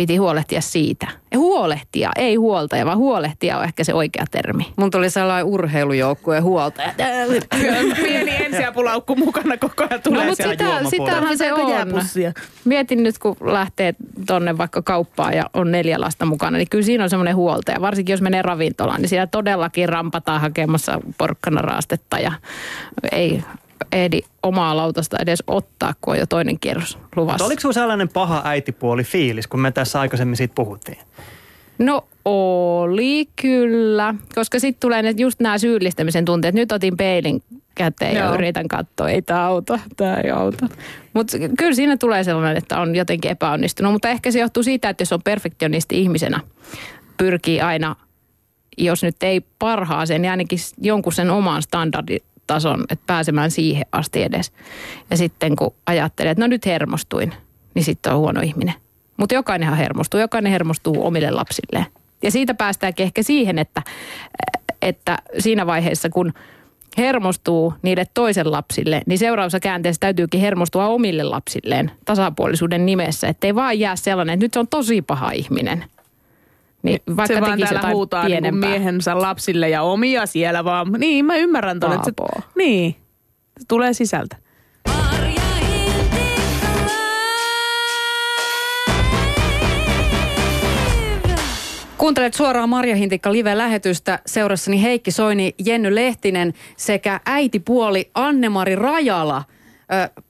piti huolehtia siitä. Ja huolehtia, ei huoltaja, vaan huolehtia on ehkä se oikea termi. Mun tuli sellainen urheilujoukkueen huoltaja. Pieni ensiapulaukku mukana koko ajan tulee No, mutta sitä, sitähän se on. jääpussia? Mietin nyt, kun lähtee tonne vaikka kauppaan ja on neljä lasta mukana, niin kyllä siinä on semmoinen huoltaja. Varsinkin jos menee ravintolaan, niin siellä todellakin rampataan hakemassa porkkanaraastetta ja ei ehdi omaa lautasta edes ottaa, kun on jo toinen kierros Mutta luvassa. oliko sinulla sellainen paha äitipuoli fiilis, kun me tässä aikaisemmin siitä puhuttiin? No oli kyllä, koska sitten tulee ne, just nämä syyllistämisen tunteet. Nyt otin peilin käteen ja Joo. yritän katsoa, ei tämä auta, tämä ei auta. Mutta kyllä siinä tulee sellainen, että on jotenkin epäonnistunut. Mutta ehkä se johtuu siitä, että jos on perfektionisti ihmisenä, pyrkii aina, jos nyt ei parhaaseen, niin ainakin jonkun sen oman standarditason, että pääsemään siihen asti edes. Ja sitten kun ajattelee, että no nyt hermostuin, niin sitten on huono ihminen. Mutta jokainenhan hermostuu, jokainen hermostuu omille lapsilleen. Ja siitä päästäänkin ehkä siihen, että, että siinä vaiheessa kun hermostuu niille toisen lapsille, niin seuraavassa käänteessä täytyykin hermostua omille lapsilleen tasapuolisuuden nimessä. Että ei vaan jää sellainen, että nyt se on tosi paha ihminen. Niin vaikka se vaan täällä huutaa niin miehensä lapsille ja omia siellä vaan. Niin, mä ymmärrän ton. että se-. Niin, se tulee sisältä. Kuuntelet suoraan Marja Hintikka live-lähetystä. Seurassani Heikki Soini, Jenny Lehtinen sekä äitipuoli Annemari Rajala.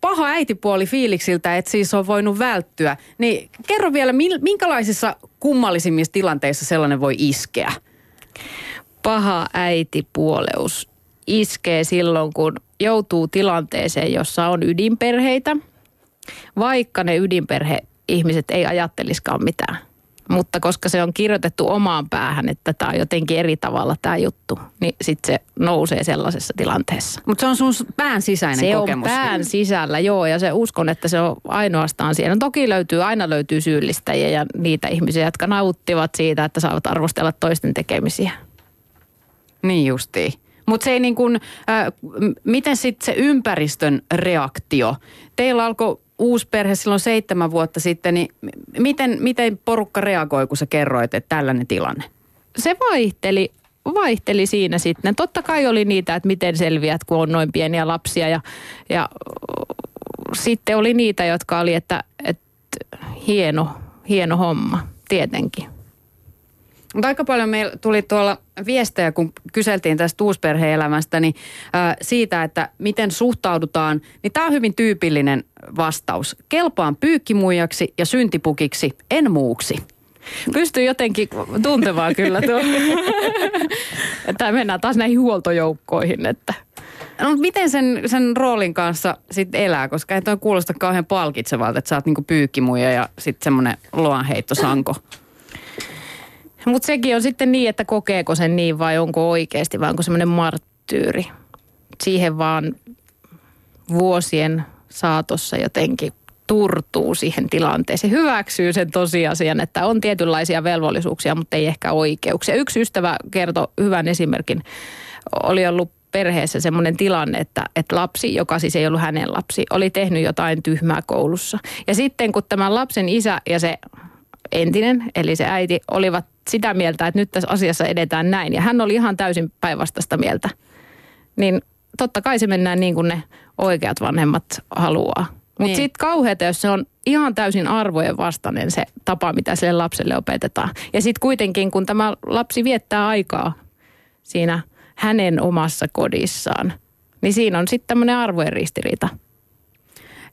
Paha äitipuoli fiiliksiltä, että siis on voinut välttyä. Niin kerro vielä, minkälaisissa kummallisimmissa tilanteissa sellainen voi iskeä? paha äitipuoleus iskee silloin, kun joutuu tilanteeseen, jossa on ydinperheitä, vaikka ne ydinperhe-ihmiset ei ajatteliskaan mitään. Mutta koska se on kirjoitettu omaan päähän, että tämä on jotenkin eri tavalla tämä juttu, niin sitten se nousee sellaisessa tilanteessa. Mutta se on sun pään sisäinen Se kokemus. on pään sisällä, joo, ja se uskon, että se on ainoastaan siellä. No toki löytyy, aina löytyy syyllistäjiä ja niitä ihmisiä, jotka nauttivat siitä, että saavat arvostella toisten tekemisiä. Niin justiin. Mutta se ei niin kuin, äh, miten sitten se ympäristön reaktio? Teillä alkoi uusperhe silloin seitsemän vuotta sitten, niin miten, miten porukka reagoi, kun sä kerroit, että tällainen tilanne? se vaihteli, vaihteli siinä sitten. Totta kai oli niitä, että miten selviät, kun on noin pieniä lapsia ja, ja sitten oli niitä, jotka oli, että, että hieno, hieno homma, tietenkin. Mutta aika paljon meillä tuli tuolla viestejä, kun kyseltiin tästä uusperheelämästä, niin ää, siitä, että miten suhtaudutaan, niin tämä on hyvin tyypillinen vastaus. Kelpaan pyykkimuijaksi ja syntipukiksi, en muuksi. Pystyy jotenkin tuntemaan kyllä tuo. Tämä mennään taas näihin huoltojoukkoihin, että No, miten sen, sen roolin kanssa sitten elää, koska ei toi kuulosta kauhean palkitsevalta, että sä oot niinku pyykkimuija ja sitten semmoinen loanheittosanko. Mutta sekin on sitten niin, että kokeeko sen niin vai onko oikeasti vai onko semmoinen marttyyri. Siihen vaan vuosien saatossa jotenkin turtuu siihen tilanteeseen. Hyväksyy sen tosiasian, että on tietynlaisia velvollisuuksia, mutta ei ehkä oikeuksia. Yksi ystävä kertoi hyvän esimerkin. Oli ollut perheessä semmoinen tilanne, että, että lapsi, joka siis ei ollut hänen lapsi, oli tehnyt jotain tyhmää koulussa. Ja sitten kun tämän lapsen isä ja se entinen, eli se äiti, olivat sitä mieltä, että nyt tässä asiassa edetään näin. Ja hän oli ihan täysin päinvastaista mieltä. Niin totta kai se mennään niin kuin ne oikeat vanhemmat haluaa. Mutta Niin. sitten kauheata, jos se on ihan täysin arvojen vastainen se tapa, mitä sille lapselle opetetaan. Ja sitten kuitenkin, kun tämä lapsi viettää aikaa siinä hänen omassa kodissaan, niin siinä on sitten tämmöinen arvojen ristiriita.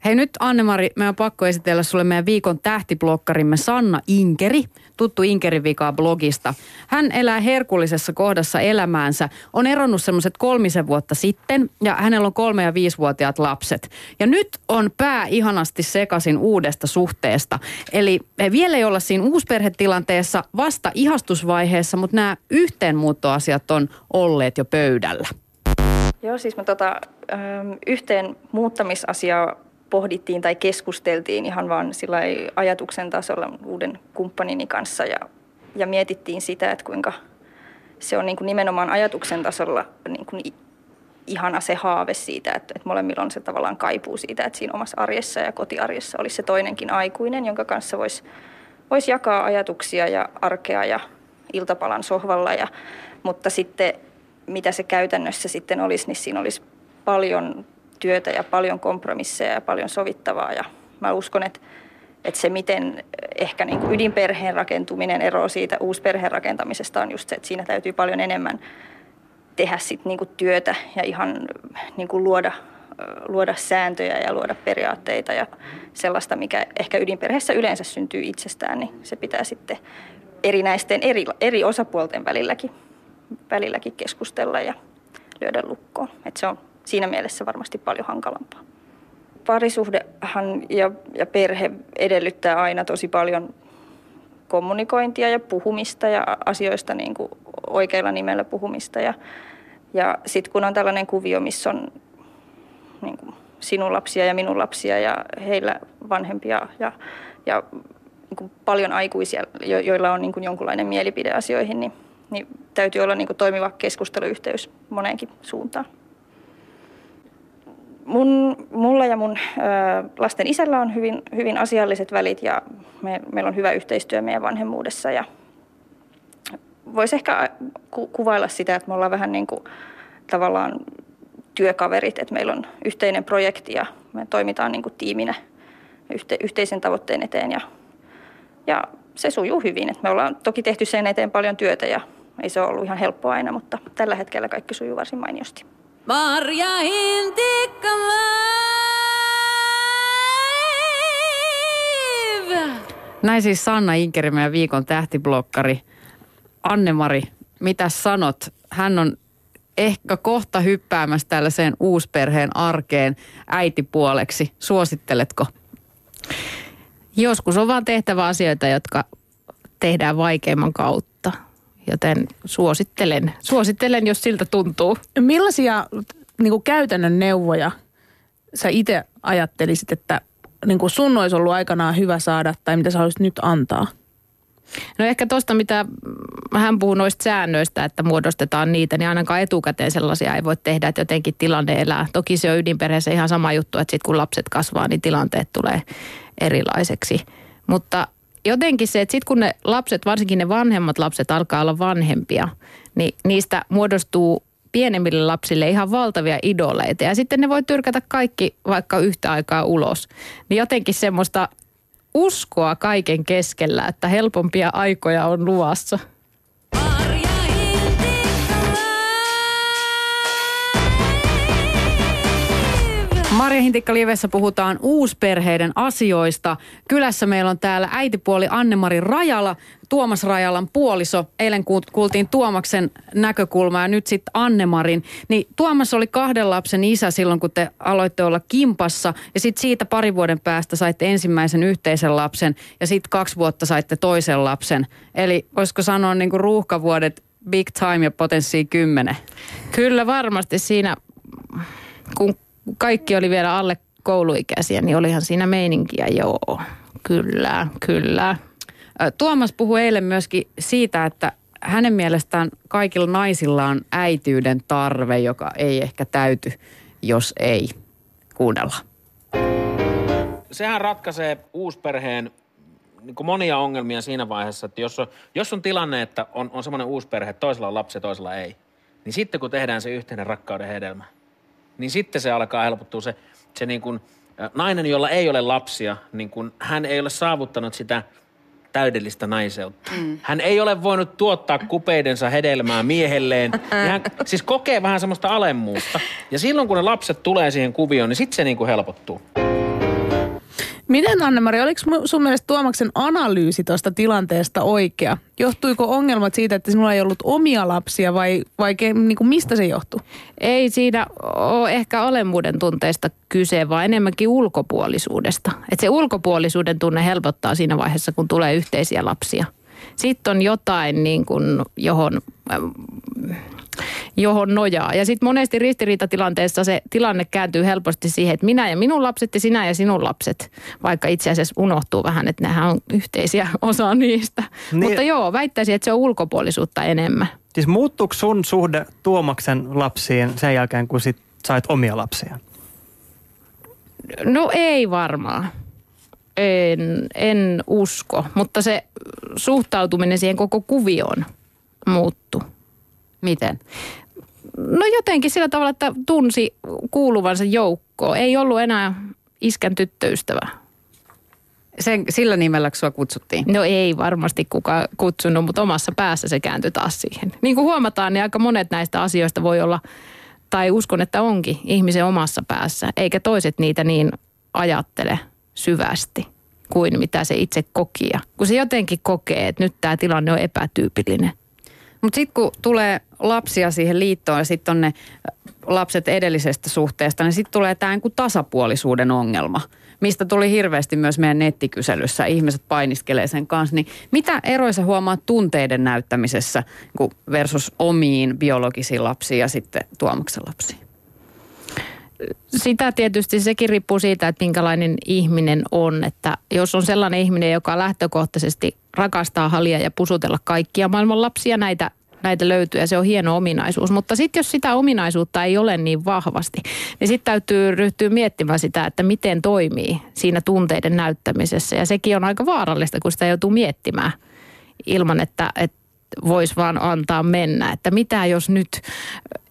Hei nyt Anne-Mari, meidän on pakko esitellä sulle meidän viikon tähtiblokkarimme Sanna Inkeri, tuttu Inkerin vikaa blogista. Hän elää herkullisessa kohdassa elämäänsä, on eronnut semmoiset kolmisen vuotta sitten ja hänellä on kolme- ja viisivuotiaat lapset. Ja nyt on pää ihanasti sekasin uudesta suhteesta. Eli me vielä ei olla siinä uusperhetilanteessa vasta ihastusvaiheessa, mutta nämä yhteenmuuttoasiat on olleet jo pöydällä. Joo, siis me tota, yhteen muuttamisasiaa pohdittiin tai keskusteltiin ihan vaan ajatuksen tasolla uuden kumppanini kanssa ja, ja mietittiin sitä, että kuinka se on niin kuin nimenomaan ajatuksen tasolla niin kuin ihana se haave siitä, että, että molemmilla on se tavallaan kaipuu siitä, että siinä omassa arjessa ja kotiarjessa olisi se toinenkin aikuinen, jonka kanssa voisi vois jakaa ajatuksia ja arkea ja iltapalan sohvalla. Ja, mutta sitten mitä se käytännössä sitten olisi, niin siinä olisi paljon työtä ja paljon kompromisseja ja paljon sovittavaa. Ja mä uskon, että, että se, miten ehkä niin kuin ydinperheen rakentuminen eroaa siitä uusperheen rakentamisesta, on just se, että siinä täytyy paljon enemmän tehdä sit niinku työtä ja ihan niinku luoda, ö, luoda sääntöjä ja luoda periaatteita ja sellaista, mikä ehkä ydinperheessä yleensä syntyy itsestään, niin se pitää sitten erinäisten eri, eri osapuolten välilläkin, välilläkin keskustella ja lyödä lukkoon. Et se on siinä mielessä varmasti paljon hankalampaa. Parisuhdehan ja, ja perhe edellyttää aina tosi paljon kommunikointia ja puhumista ja asioista niin kuin oikealla nimellä puhumista. Ja, ja sitten kun on tällainen kuvio, missä on niin kuin sinun lapsia ja minun lapsia ja heillä vanhempia ja, ja niin kuin paljon aikuisia, jo, joilla on niin kuin jonkunlainen mielipide asioihin, niin, niin täytyy olla niin kuin toimiva keskusteluyhteys moneenkin suuntaan. Mun, mulla ja mun ö, lasten isällä on hyvin, hyvin asialliset välit ja me, meillä on hyvä yhteistyö meidän vanhemmuudessa. Voisi ehkä ku, kuvailla sitä, että me ollaan vähän niin kuin tavallaan työkaverit, että meillä on yhteinen projekti ja me toimitaan niin kuin tiiminä yhte, yhteisen tavoitteen eteen ja, ja se sujuu hyvin. Että me ollaan toki tehty sen eteen paljon työtä ja ei se ole ollut ihan helppoa aina, mutta tällä hetkellä kaikki sujuu varsin mainiosti. Marja Hintikka Näin siis Sanna Inkeri, meidän viikon tähtiblokkari. Anne-Mari, mitä sanot? Hän on ehkä kohta hyppäämässä tällaiseen uusperheen arkeen äitipuoleksi. Suositteletko? Joskus on vaan tehtävä asioita, jotka tehdään vaikeimman kautta. Joten suosittelen, suosittelen, jos siltä tuntuu. Millaisia niin kuin käytännön neuvoja sä itse ajattelisit, että niin kuin sun olisi ollut aikanaan hyvä saada tai mitä sä haluaisit nyt antaa? No ehkä tuosta, mitä hän puhuu noista säännöistä, että muodostetaan niitä, niin ainakaan etukäteen sellaisia ei voi tehdä, että jotenkin tilanne elää. Toki se on ydinperheessä ihan sama juttu, että sitten kun lapset kasvaa, niin tilanteet tulee erilaiseksi. Mutta jotenkin se, että sitten kun ne lapset, varsinkin ne vanhemmat lapset alkaa olla vanhempia, niin niistä muodostuu pienemmille lapsille ihan valtavia idoleita. Ja sitten ne voi tyrkätä kaikki vaikka yhtä aikaa ulos. Niin jotenkin semmoista uskoa kaiken keskellä, että helpompia aikoja on luvassa. Marja Hintikka Livessä puhutaan uusperheiden asioista. Kylässä meillä on täällä äitipuoli Annemari Rajala, Tuomas Rajalan puoliso. Eilen kuult- kuultiin Tuomaksen näkökulma ja nyt sitten Annemarin. Niin Tuomas oli kahden lapsen isä silloin, kun te aloitte olla kimpassa. Ja sitten siitä pari vuoden päästä saitte ensimmäisen yhteisen lapsen ja sitten kaksi vuotta saitte toisen lapsen. Eli voisiko sanoa niin kuin ruuhkavuodet big time ja potenssi 10. Kyllä varmasti siinä, kun kaikki oli vielä alle kouluikäisiä, niin olihan siinä meininkiä, joo. Kyllä, kyllä. Tuomas puhui eilen myöskin siitä, että hänen mielestään kaikilla naisilla on äityyden tarve, joka ei ehkä täyty, jos ei kuunnella. sehän ratkaisee uusperheen niin kuin monia ongelmia siinä vaiheessa, että jos on, jos on tilanne, että on, on semmoinen uusperhe, toisella on lapsi ja toisella ei, niin sitten kun tehdään se yhteinen rakkauden hedelmä, niin sitten se alkaa helpottua se, se niin kuin, nainen, jolla ei ole lapsia, niin kuin, hän ei ole saavuttanut sitä täydellistä naiseutta. Mm. Hän ei ole voinut tuottaa kupeidensa hedelmää miehelleen. Ja hän siis kokee vähän semmoista alemmuutta. Ja silloin, kun ne lapset tulee siihen kuvioon, niin sitten se niin kuin helpottuu. Miten Anne-Mari, oliko sun mielestä Tuomaksen analyysi tuosta tilanteesta oikea? Johtuiko ongelmat siitä, että sinulla ei ollut omia lapsia vai, vai niin kuin mistä se johtuu? Ei siinä ole ehkä olemmuuden tunteesta kyse, vaan enemmänkin ulkopuolisuudesta. Että se ulkopuolisuuden tunne helpottaa siinä vaiheessa, kun tulee yhteisiä lapsia. Sitten on jotain, niin kuin, johon, äm, johon nojaa. Ja sitten monesti ristiriitatilanteessa se tilanne kääntyy helposti siihen, että minä ja minun lapset ja sinä ja sinun lapset. Vaikka itse asiassa unohtuu vähän, että nehän on yhteisiä osa niistä. Niin. Mutta joo, väittäisin, että se on ulkopuolisuutta enemmän. Siis muuttuuko sun suhde Tuomaksen lapsiin sen jälkeen, kun sit sait omia lapsia? No ei varmaan. En, en usko, mutta se suhtautuminen siihen koko kuvioon muuttuu. Miten? No jotenkin sillä tavalla, että tunsi kuuluvansa joukkoon. Ei ollut enää iskän tyttöystävä. Sen, sillä nimellä sua kutsuttiin. No ei varmasti kukaan kutsunut, mutta omassa päässä se kääntyi taas siihen. Niin kuin huomataan, niin aika monet näistä asioista voi olla, tai uskon, että onkin ihmisen omassa päässä, eikä toiset niitä niin ajattele syvästi kuin mitä se itse koki. Kun se jotenkin kokee, että nyt tämä tilanne on epätyypillinen. Mutta sitten kun tulee lapsia siihen liittoon ja sitten on ne lapset edellisestä suhteesta, niin sitten tulee tämä niinku tasapuolisuuden ongelma, mistä tuli hirveästi myös meidän nettikyselyssä. Ihmiset painiskelee sen kanssa. Niin mitä eroja sä huomaat tunteiden näyttämisessä niinku versus omiin biologisiin lapsiin ja sitten Tuomaksen lapsiin? sitä tietysti sekin riippuu siitä, että minkälainen ihminen on. Että jos on sellainen ihminen, joka lähtökohtaisesti rakastaa halia ja pusutella kaikkia maailman lapsia, näitä, näitä löytyy ja se on hieno ominaisuus. Mutta sitten jos sitä ominaisuutta ei ole niin vahvasti, niin sitten täytyy ryhtyä miettimään sitä, että miten toimii siinä tunteiden näyttämisessä. Ja sekin on aika vaarallista, kun sitä joutuu miettimään ilman, että, että voisi vaan antaa mennä. Että mitä jos nyt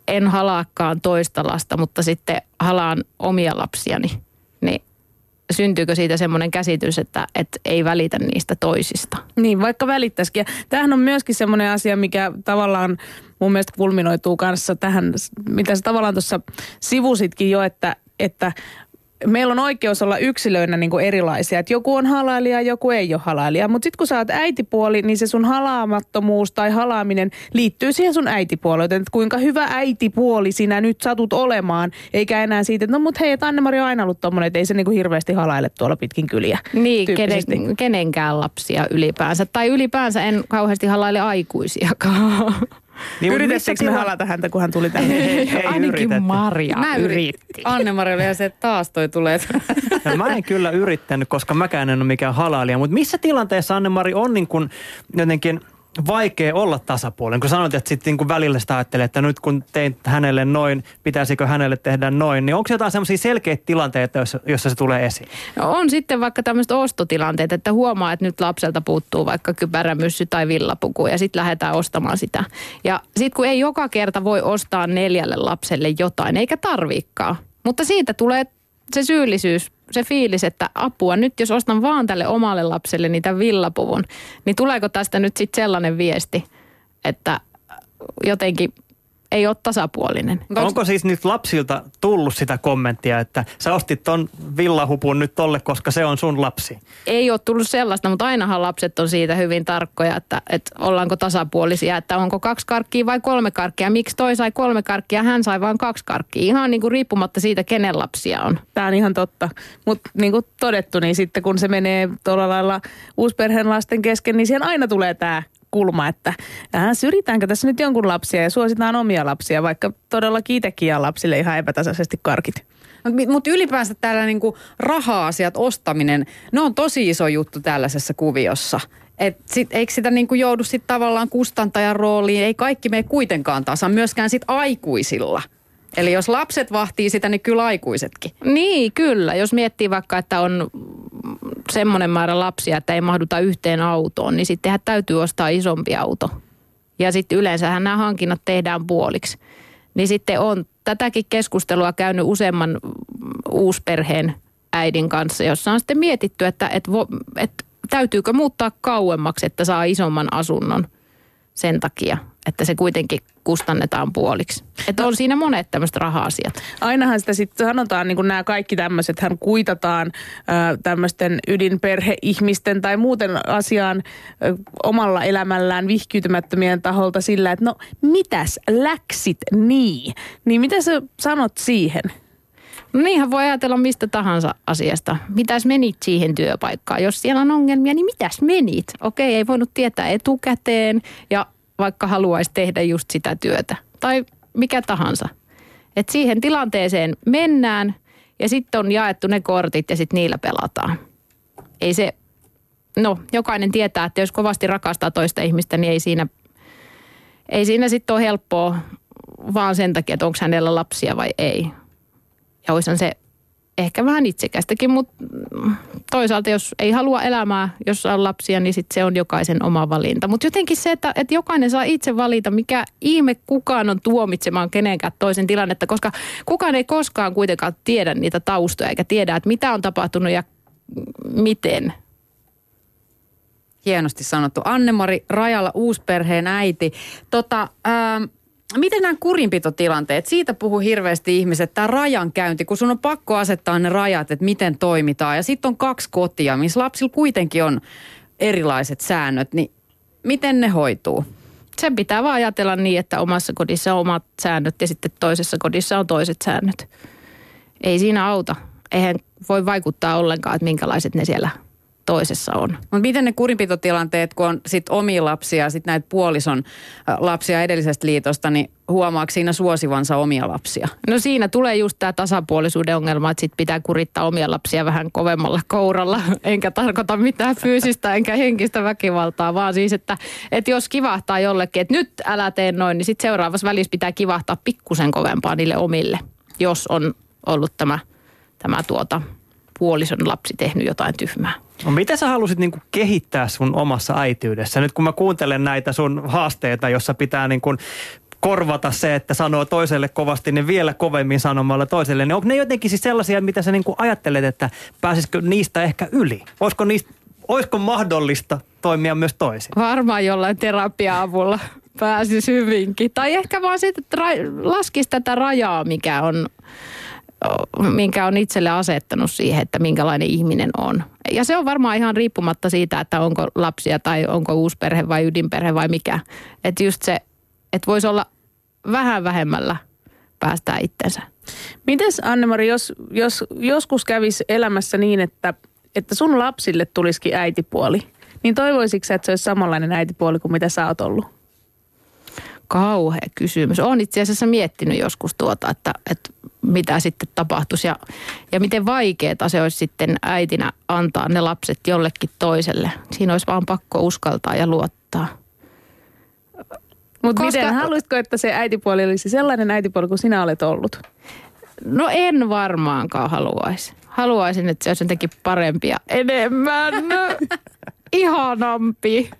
en halaakaan toista lasta, mutta sitten halaan omia lapsiani, niin syntyykö siitä semmoinen käsitys, että, että ei välitä niistä toisista? Niin, vaikka välittäisikin. Ja tämähän on myöskin semmoinen asia, mikä tavallaan mun mielestä kulminoituu kanssa tähän, mitä sä tavallaan tuossa sivusitkin jo, että, että meillä on oikeus olla yksilöinä niin kuin erilaisia. Että joku on halailija, joku ei ole halailija. Mutta sitten kun sä oot äitipuoli, niin se sun halaamattomuus tai halaaminen liittyy siihen sun äitipuoleen. Että kuinka hyvä äitipuoli sinä nyt satut olemaan. Eikä enää siitä, että no mut hei, että Anne-Mari on aina ollut tommonen, että ei se niin kuin hirveästi halaile tuolla pitkin kyliä. Niin, kenen, kenenkään lapsia ylipäänsä. Tai ylipäänsä en kauheasti halaile aikuisiakaan. Niin, Yritettekö me halata häntä, kun hän tuli tänne? Ei, ei Ainakin yritetty. Maria Mä yritti. Anne-Mari oli ja se, että taas toi tulee. No, mä en kyllä yrittänyt, koska mäkään en ole mikään halaalija. Mutta missä tilanteessa Anne-Mari on niin kuin jotenkin vaikea olla tasapuolinen? Kun sanoit, että sitten niin välillä sitä ajattelee, että nyt kun tein hänelle noin, pitäisikö hänelle tehdä noin, niin onko jotain semmoisia selkeitä tilanteita, joissa, joissa se tulee esiin? No on sitten vaikka tämmöiset ostotilanteet, että huomaa, että nyt lapselta puuttuu vaikka kypärämyssy tai villapuku ja sitten lähdetään ostamaan sitä. Ja sitten kun ei joka kerta voi ostaa neljälle lapselle jotain, eikä tarviikaan. Mutta siitä tulee se syyllisyys, se fiilis, että apua, nyt jos ostan vaan tälle omalle lapselle niitä villapuvun, niin tuleeko tästä nyt sitten sellainen viesti, että jotenkin ei ole tasapuolinen. Onks- Onko siis nyt lapsilta tullut sitä kommenttia, että sä ostit ton villahupun nyt tolle, koska se on sun lapsi? ei ole tullut sellaista, mutta ainahan lapset on siitä hyvin tarkkoja, että, että ollaanko tasapuolisia, että onko kaksi karkkia vai kolme karkkia. Miksi toi sai kolme karkkia, hän sai vain kaksi karkkia. Ihan niin kuin riippumatta siitä, kenen lapsia on. Tämä on ihan totta. Mutta niin kuin todettu, niin sitten kun se menee tuolla lailla uusperheen lasten kesken, niin siihen aina tulee tämä kulma, että äh, syrjitäänkö tässä nyt jonkun lapsia ja suositaan omia lapsia, vaikka todellakin itsekin lapsille ihan epätasaisesti karkit. Mutta mut ylipäänsä täällä niinku raha-asiat, ostaminen, ne on tosi iso juttu tällaisessa kuviossa. Et sit, eikö sitä niinku joudu sit tavallaan kustantajan rooliin? Ei kaikki mene kuitenkaan tasan, myöskään sit aikuisilla. Eli jos lapset vahtii sitä, niin kyllä aikuisetkin. Niin, kyllä. Jos miettii vaikka, että on semmoinen määrä lapsia, että ei mahduta yhteen autoon, niin sittenhän täytyy ostaa isompi auto. Ja sitten yleensähän nämä hankinnat tehdään puoliksi. Niin sitten on tätäkin keskustelua käynyt useamman mm, uusperheen äidin kanssa, jossa on sitten mietitty, että, että, että täytyykö muuttaa kauemmaksi, että saa isomman asunnon sen takia, että se kuitenkin kustannetaan puoliksi. Että on siinä monet tämmöiset raha-asiat. Ainahan sitä sitten sanotaan, niin kuin nämä kaikki tämmöiset, hän kuitataan tämmöisten ydinperheihmisten tai muuten asiaan omalla elämällään vihkyytymättömien taholta sillä, että no mitäs läksit niin? Niin mitä sä sanot siihen? No niinhän voi ajatella mistä tahansa asiasta. Mitäs menit siihen työpaikkaan? Jos siellä on ongelmia, niin mitäs menit? Okei, ei voinut tietää etukäteen ja vaikka haluaisi tehdä just sitä työtä. Tai mikä tahansa. Et siihen tilanteeseen mennään ja sitten on jaettu ne kortit ja sitten niillä pelataan. Ei se, no jokainen tietää, että jos kovasti rakastaa toista ihmistä, niin ei siinä, ei siinä sitten ole helppoa vaan sen takia, että onko hänellä lapsia vai ei. Ja olisihan se ehkä vähän itsekästäkin, mutta toisaalta jos ei halua elämää, jos on lapsia, niin sit se on jokaisen oma valinta. Mutta jotenkin se, että, että jokainen saa itse valita, mikä ihme kukaan on tuomitsemaan kenenkään toisen tilannetta, koska kukaan ei koskaan kuitenkaan tiedä niitä taustoja eikä tiedä, että mitä on tapahtunut ja miten. Hienosti sanottu. Anne-Mari Rajala, uusperheen äiti. Tota, ähm, miten nämä kurinpitotilanteet? Siitä puhuu hirveästi ihmiset, tämä rajankäynti, kun sun on pakko asettaa ne rajat, että miten toimitaan. Ja sitten on kaksi kotia, missä lapsilla kuitenkin on erilaiset säännöt, niin miten ne hoituu? Sen pitää vaan ajatella niin, että omassa kodissa on omat säännöt ja sitten toisessa kodissa on toiset säännöt. Ei siinä auta. Eihän voi vaikuttaa ollenkaan, että minkälaiset ne siellä toisessa on. Mutta miten ne kurinpitotilanteet, kun on sit omia lapsia ja sitten näitä puolison lapsia edellisestä liitosta, niin huomaako siinä suosivansa omia lapsia? No siinä tulee just tämä tasapuolisuuden ongelma, että sit pitää kurittaa omia lapsia vähän kovemmalla kouralla. Enkä tarkoita mitään fyysistä enkä henkistä väkivaltaa, vaan siis, että, että jos kivahtaa jollekin, että nyt älä tee noin, niin sitten seuraavassa välissä pitää kivahtaa pikkusen kovempaa niille omille, jos on ollut tämä, tämä tuota, puolison lapsi tehnyt jotain tyhmää. No, mitä sä halusit niinku kehittää sun omassa äityydessä? Nyt kun mä kuuntelen näitä sun haasteita, jossa pitää niinku korvata se, että sanoo toiselle kovasti, niin vielä kovemmin sanomalla toiselle. Niin onko ne jotenkin siis sellaisia, mitä sä niinku ajattelet, että pääsisikö niistä ehkä yli? Olisiko, niistä, olisiko mahdollista toimia myös toisin? Varmaan jollain terapia-avulla pääsisi hyvinkin. Tai ehkä vaan sitten, että ra- laskisi tätä rajaa, mikä on, minkä on itselle asettanut siihen, että minkälainen ihminen on. Ja se on varmaan ihan riippumatta siitä, että onko lapsia tai onko uusperhe vai ydinperhe vai mikä. Että just se, että voisi olla vähän vähemmällä päästää itsensä. Mites Anne-Mari, jos, jos joskus kävisi elämässä niin, että, että sun lapsille tulisikin äitipuoli, niin toivoisitko että se olisi samanlainen äitipuoli kuin mitä sä oot ollut? Kauhea kysymys. Olen itse asiassa miettinyt joskus tuota, että, että mitä sitten tapahtuisi ja, ja miten vaikeaa se olisi sitten äitinä antaa ne lapset jollekin toiselle. Siinä olisi vaan pakko uskaltaa ja luottaa. Mutta Koska- miten, haluaisitko, että se äitipuoli olisi sellainen äitipuoli kuin sinä olet ollut? No en varmaankaan haluaisi. Haluaisin, että se olisi jotenkin parempi ja enemmän ihanampi.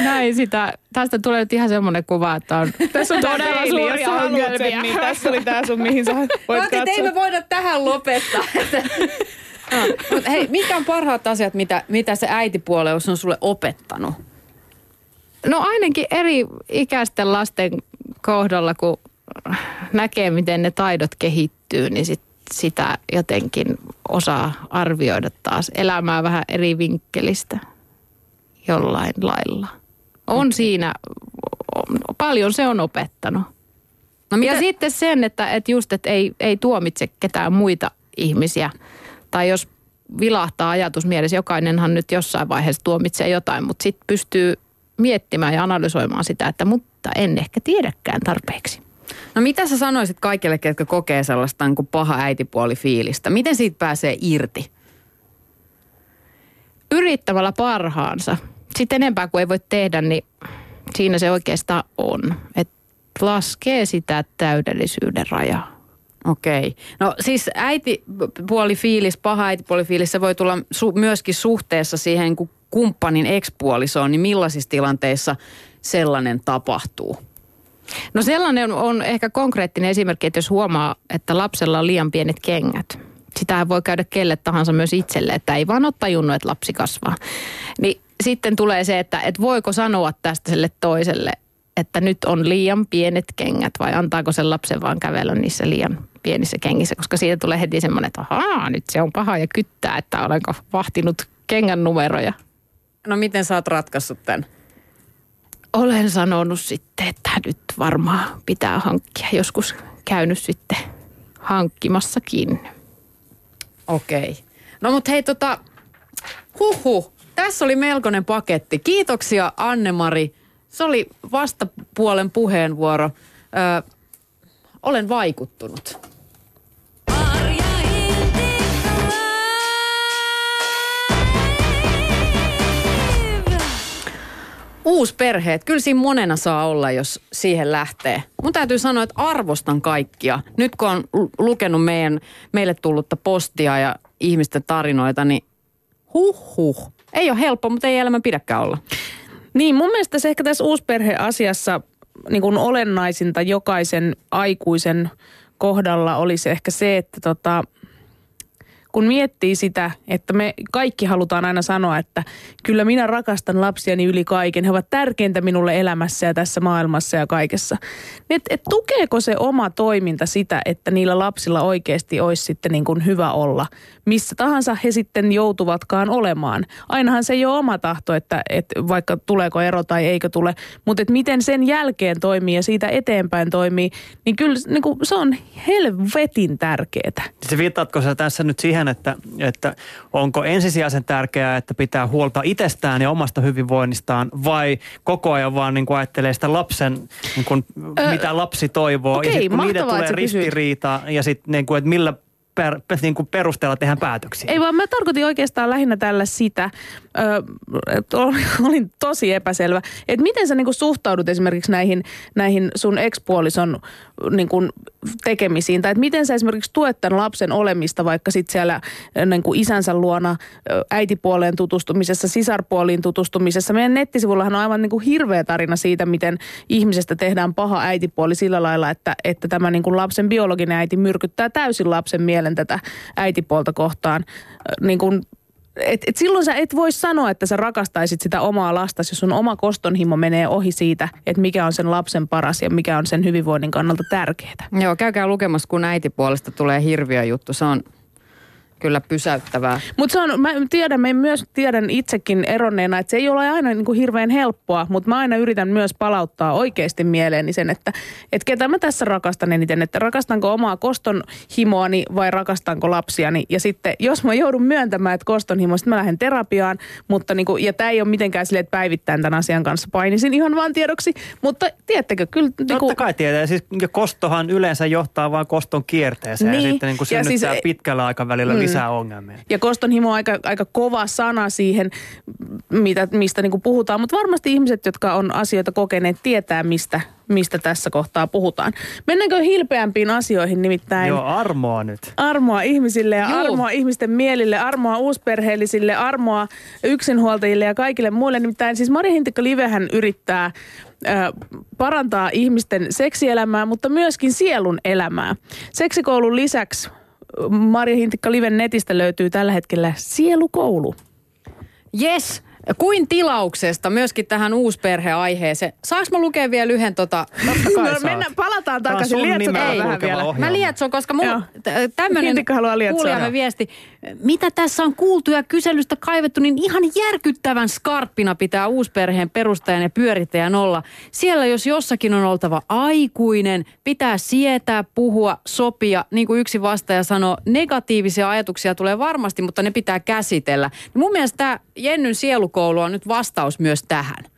Näin sitä. Tästä tulee nyt ihan semmoinen kuva, että on Tässä on todella todella suuria ongelmia. ongelmia. Niin tässä oli tää sun, mihin sä voit että ei katsoa. me voida tähän lopettaa. no, mutta hei, mitkä on parhaat asiat, mitä, mitä se äitipuoleus on sulle opettanut? No ainakin eri ikäisten lasten kohdalla, kun näkee, miten ne taidot kehittyy, niin sit sitä jotenkin osaa arvioida taas elämää vähän eri vinkkelistä jollain lailla. On siinä, paljon se on opettanut. No Ja sitten sen, että, että just, että ei, ei tuomitse ketään muita ihmisiä. Tai jos vilahtaa ajatus mielessä, jokainenhan nyt jossain vaiheessa tuomitsee jotain, mutta sitten pystyy miettimään ja analysoimaan sitä, että mutta en ehkä tiedäkään tarpeeksi. No mitä sä sanoisit kaikille, ketkä kokee sellaista niin kuin paha äitipuoli fiilistä? Miten siitä pääsee irti? Yrittämällä parhaansa. Sitten enempää kuin ei voi tehdä, niin siinä se oikeastaan on. Että laskee sitä täydellisyyden rajaa. Okei. No siis äitipuolifiilis, paha äitipuolifiilis, se voi tulla su- myöskin suhteessa siihen kuin kumppanin ekspuolisoon, niin millaisissa tilanteissa sellainen tapahtuu? No sellainen on ehkä konkreettinen esimerkki, että jos huomaa, että lapsella on liian pienet kengät. Sitähän voi käydä kelle tahansa myös itselle, että ei vaan ole tajunnut, että lapsi kasvaa. Niin sitten tulee se, että, että voiko sanoa tästä sille toiselle, että nyt on liian pienet kengät vai antaako sen lapsen vaan kävellä niissä liian pienissä kengissä, koska siitä tulee heti semmoinen, että ahaa, nyt se on paha ja kyttää, että olenko vahtinut kengän numeroja. No miten sä oot ratkaissut tämän? Olen sanonut sitten, että nyt varmaan pitää hankkia. Joskus käynyt sitten hankkimassakin. Okei. No mutta hei tota, huhu, tässä oli melkoinen paketti. Kiitoksia Anne-Mari. Se oli vastapuolen puheenvuoro. Ö, olen vaikuttunut. Uusperheet, kyllä siinä monena saa olla, jos siihen lähtee. Mun täytyy sanoa, että arvostan kaikkia. Nyt kun on lu- lukenut meidän, meille tullutta postia ja ihmisten tarinoita, niin huh huh. Ei ole helppo, mutta ei elämä pidäkään olla. Niin, mun mielestä se ehkä tässä uusperheasiassa niin kuin olennaisinta jokaisen aikuisen kohdalla olisi ehkä se, että tota, kun miettii sitä, että me kaikki halutaan aina sanoa, että kyllä minä rakastan lapsiani yli kaiken. He ovat tärkeintä minulle elämässä ja tässä maailmassa ja kaikessa. Niin Et, et tukeeko se oma toiminta sitä, että niillä lapsilla oikeasti olisi sitten niin kuin hyvä olla, missä tahansa he sitten joutuvatkaan olemaan. Ainahan se ei ole oma tahto, että, että vaikka tuleeko ero tai eikö tule, mutta että miten sen jälkeen toimii ja siitä eteenpäin toimii, niin kyllä niin kuin se on helvetin tärkeää. Se viittaatko sä tässä nyt siihen, että, että onko ensisijaisen tärkeää, että pitää huolta itsestään ja omasta hyvinvoinnistaan vai koko ajan vaan niin kuin ajattelee sitä lapsen, niin kuin, mitä lapsi toivoo okei, ja sitten kun niiden mahtavaa, tulee ristiriita ja sitten niin kuin, että millä per, niin kuin perusteella tehdään päätöksiä. Ei vaan mä tarkoitin oikeastaan lähinnä tällä sitä, ö, että olin, olin tosi epäselvä, että miten sä niinku suhtaudut esimerkiksi näihin, näihin sun ekspuolison niinku tekemisiin, tai että miten sä esimerkiksi tuet tämän lapsen olemista vaikka sit siellä ö, niinku isänsä luona ö, äitipuoleen tutustumisessa, sisarpuoliin tutustumisessa. Meidän nettisivullahan on aivan niinku hirveä tarina siitä, miten ihmisestä tehdään paha äitipuoli sillä lailla, että, että tämä niinku lapsen biologinen äiti myrkyttää täysin lapsen mielen tätä äitipuolta kohtaan. Ö, Niin kuin et, et silloin sä et voi sanoa, että sä rakastaisit sitä omaa lastasi, jos sun oma kostonhimo menee ohi siitä, että mikä on sen lapsen paras ja mikä on sen hyvinvoinnin kannalta tärkeää. Joo, käykää lukemassa, kun äitipuolesta tulee hirviö juttu. Se on kyllä pysäyttävää. Mutta se on, mä tiedän, mä myös tiedän itsekin eronneena, että se ei ole aina niin kuin hirveän helppoa, mutta mä aina yritän myös palauttaa oikeasti mieleeni sen, että, että ketä mä tässä rakastan eniten, että rakastanko omaa koston himoani vai rakastanko lapsiani. Ja sitten jos mä joudun myöntämään, että koston himo, sitten mä lähden terapiaan, mutta niin kuin, ja tämä ei ole mitenkään silleen, että päivittäin tämän asian kanssa painisin ihan vaan tiedoksi, mutta tiedättekö, kyllä niin Totta kuin, kai tietää. Siis kostohan yleensä johtaa vain koston kierteeseen Niin, ja sitten niin kuin ja siis- pitkällä aikavälillä Mm. Lisää ongelmia. Ja koston himo on aika, aika kova sana siihen, mitä, mistä niin puhutaan. Mutta varmasti ihmiset, jotka on asioita kokeneet, tietää, mistä, mistä tässä kohtaa puhutaan. Mennäänkö hilpeämpiin asioihin nimittäin? Joo, armoa nyt. Armoa ihmisille ja Juu. armoa ihmisten mielille, armoa uusperheellisille, armoa yksinhuoltajille ja kaikille muille. Nimittäin siis Mari Hintikka Livehän yrittää parantaa ihmisten seksielämää, mutta myöskin sielun elämää. Seksikoulun lisäksi Mari Hintikka Liven netistä löytyy tällä hetkellä sielukoulu. Yes, kuin tilauksesta myöskin tähän uusperheaiheeseen. Saanko mä lukea vielä yhden tota... Totta kai No, mennään, palataan takaisin. Lietsotaan nimellä vähän vielä. ohjelma. Mä lietson, koska mun tämmöinen kuulijamme viesti. Mitä tässä on kuultu ja kyselystä kaivettu, niin ihan järkyttävän skarppina pitää uusperheen perustajan ja pyörittäjän olla. Siellä jos jossakin on oltava aikuinen, pitää sietää, puhua, sopia. Niin kuin yksi vastaaja sanoi, negatiivisia ajatuksia tulee varmasti, mutta ne pitää käsitellä. Mun mielestä tämä Jennyn sielukoulu on nyt vastaus myös tähän.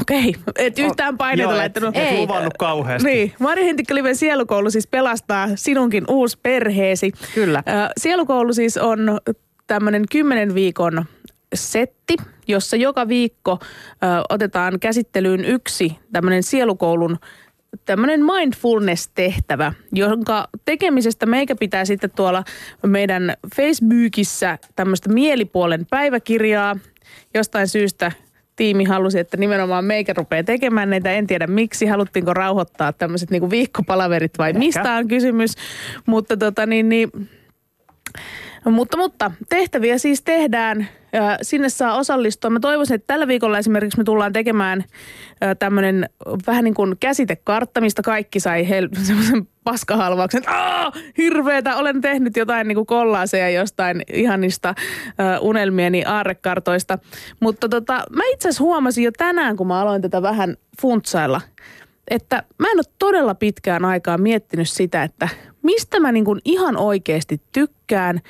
Okei, et yhtään paineita Joo, laittanut. et, et Ei. luvannut kauheasti. Niin, Mari Hintikka-liven sielukoulu siis pelastaa sinunkin uusi perheesi. Kyllä. Sielukoulu siis on tämmöinen kymmenen viikon setti, jossa joka viikko ö, otetaan käsittelyyn yksi tämmöinen sielukoulun tämmöinen mindfulness-tehtävä, jonka tekemisestä meikä pitää sitten tuolla meidän Facebookissa tämmöistä mielipuolen päiväkirjaa. Jostain syystä tiimi halusi, että nimenomaan meikä rupeaa tekemään näitä. En tiedä miksi, haluttiinko rauhoittaa tämmöiset niinku viikkopalaverit vai mistä on kysymys. Mutta tota niin, niin mutta, mutta tehtäviä siis tehdään. Sinne saa osallistua. Mä toivoisin, että tällä viikolla esimerkiksi me tullaan tekemään tämmöinen vähän niin kuin käsitekartta, mistä kaikki sai hel- semmoisen paskahalvauksen. että "Aa, Hirveetä, olen tehnyt jotain niin kuin kollaaseja jostain ihanista ö, unelmieni aarrekartoista. Mutta tota, mä itse asiassa huomasin jo tänään, kun mä aloin tätä vähän funtsailla, että mä en ole todella pitkään aikaa miettinyt sitä, että mistä mä niin kuin ihan oikeasti tykkään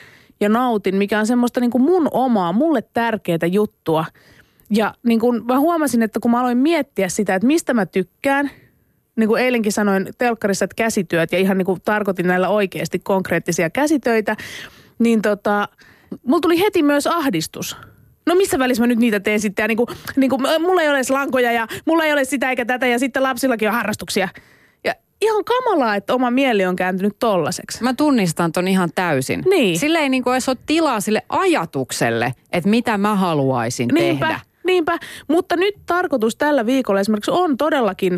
ja nautin, mikä on semmoista niin kuin mun omaa, mulle tärkeää juttua. Ja niin kuin mä huomasin, että kun mä aloin miettiä sitä, että mistä mä tykkään, niin kuin eilenkin sanoin telkkarissa, että käsityöt ja ihan niin kuin tarkoitin näillä oikeasti konkreettisia käsitöitä, niin tota, mulla tuli heti myös ahdistus. No missä välissä mä nyt niitä teen sitten? Ja niin kuin, niin kuin, mulla ei ole edes lankoja ja mulla ei ole sitä eikä tätä ja sitten lapsillakin on harrastuksia. Ja ihan kamalaa, että oma mieli on kääntynyt tollaseksi. Mä tunnistan ton ihan täysin. Niin. Sillä ei niinku edes ole tilaa sille ajatukselle, että mitä mä haluaisin Niinpä, tehdä. niinpä. Mutta nyt tarkoitus tällä viikolla esimerkiksi on todellakin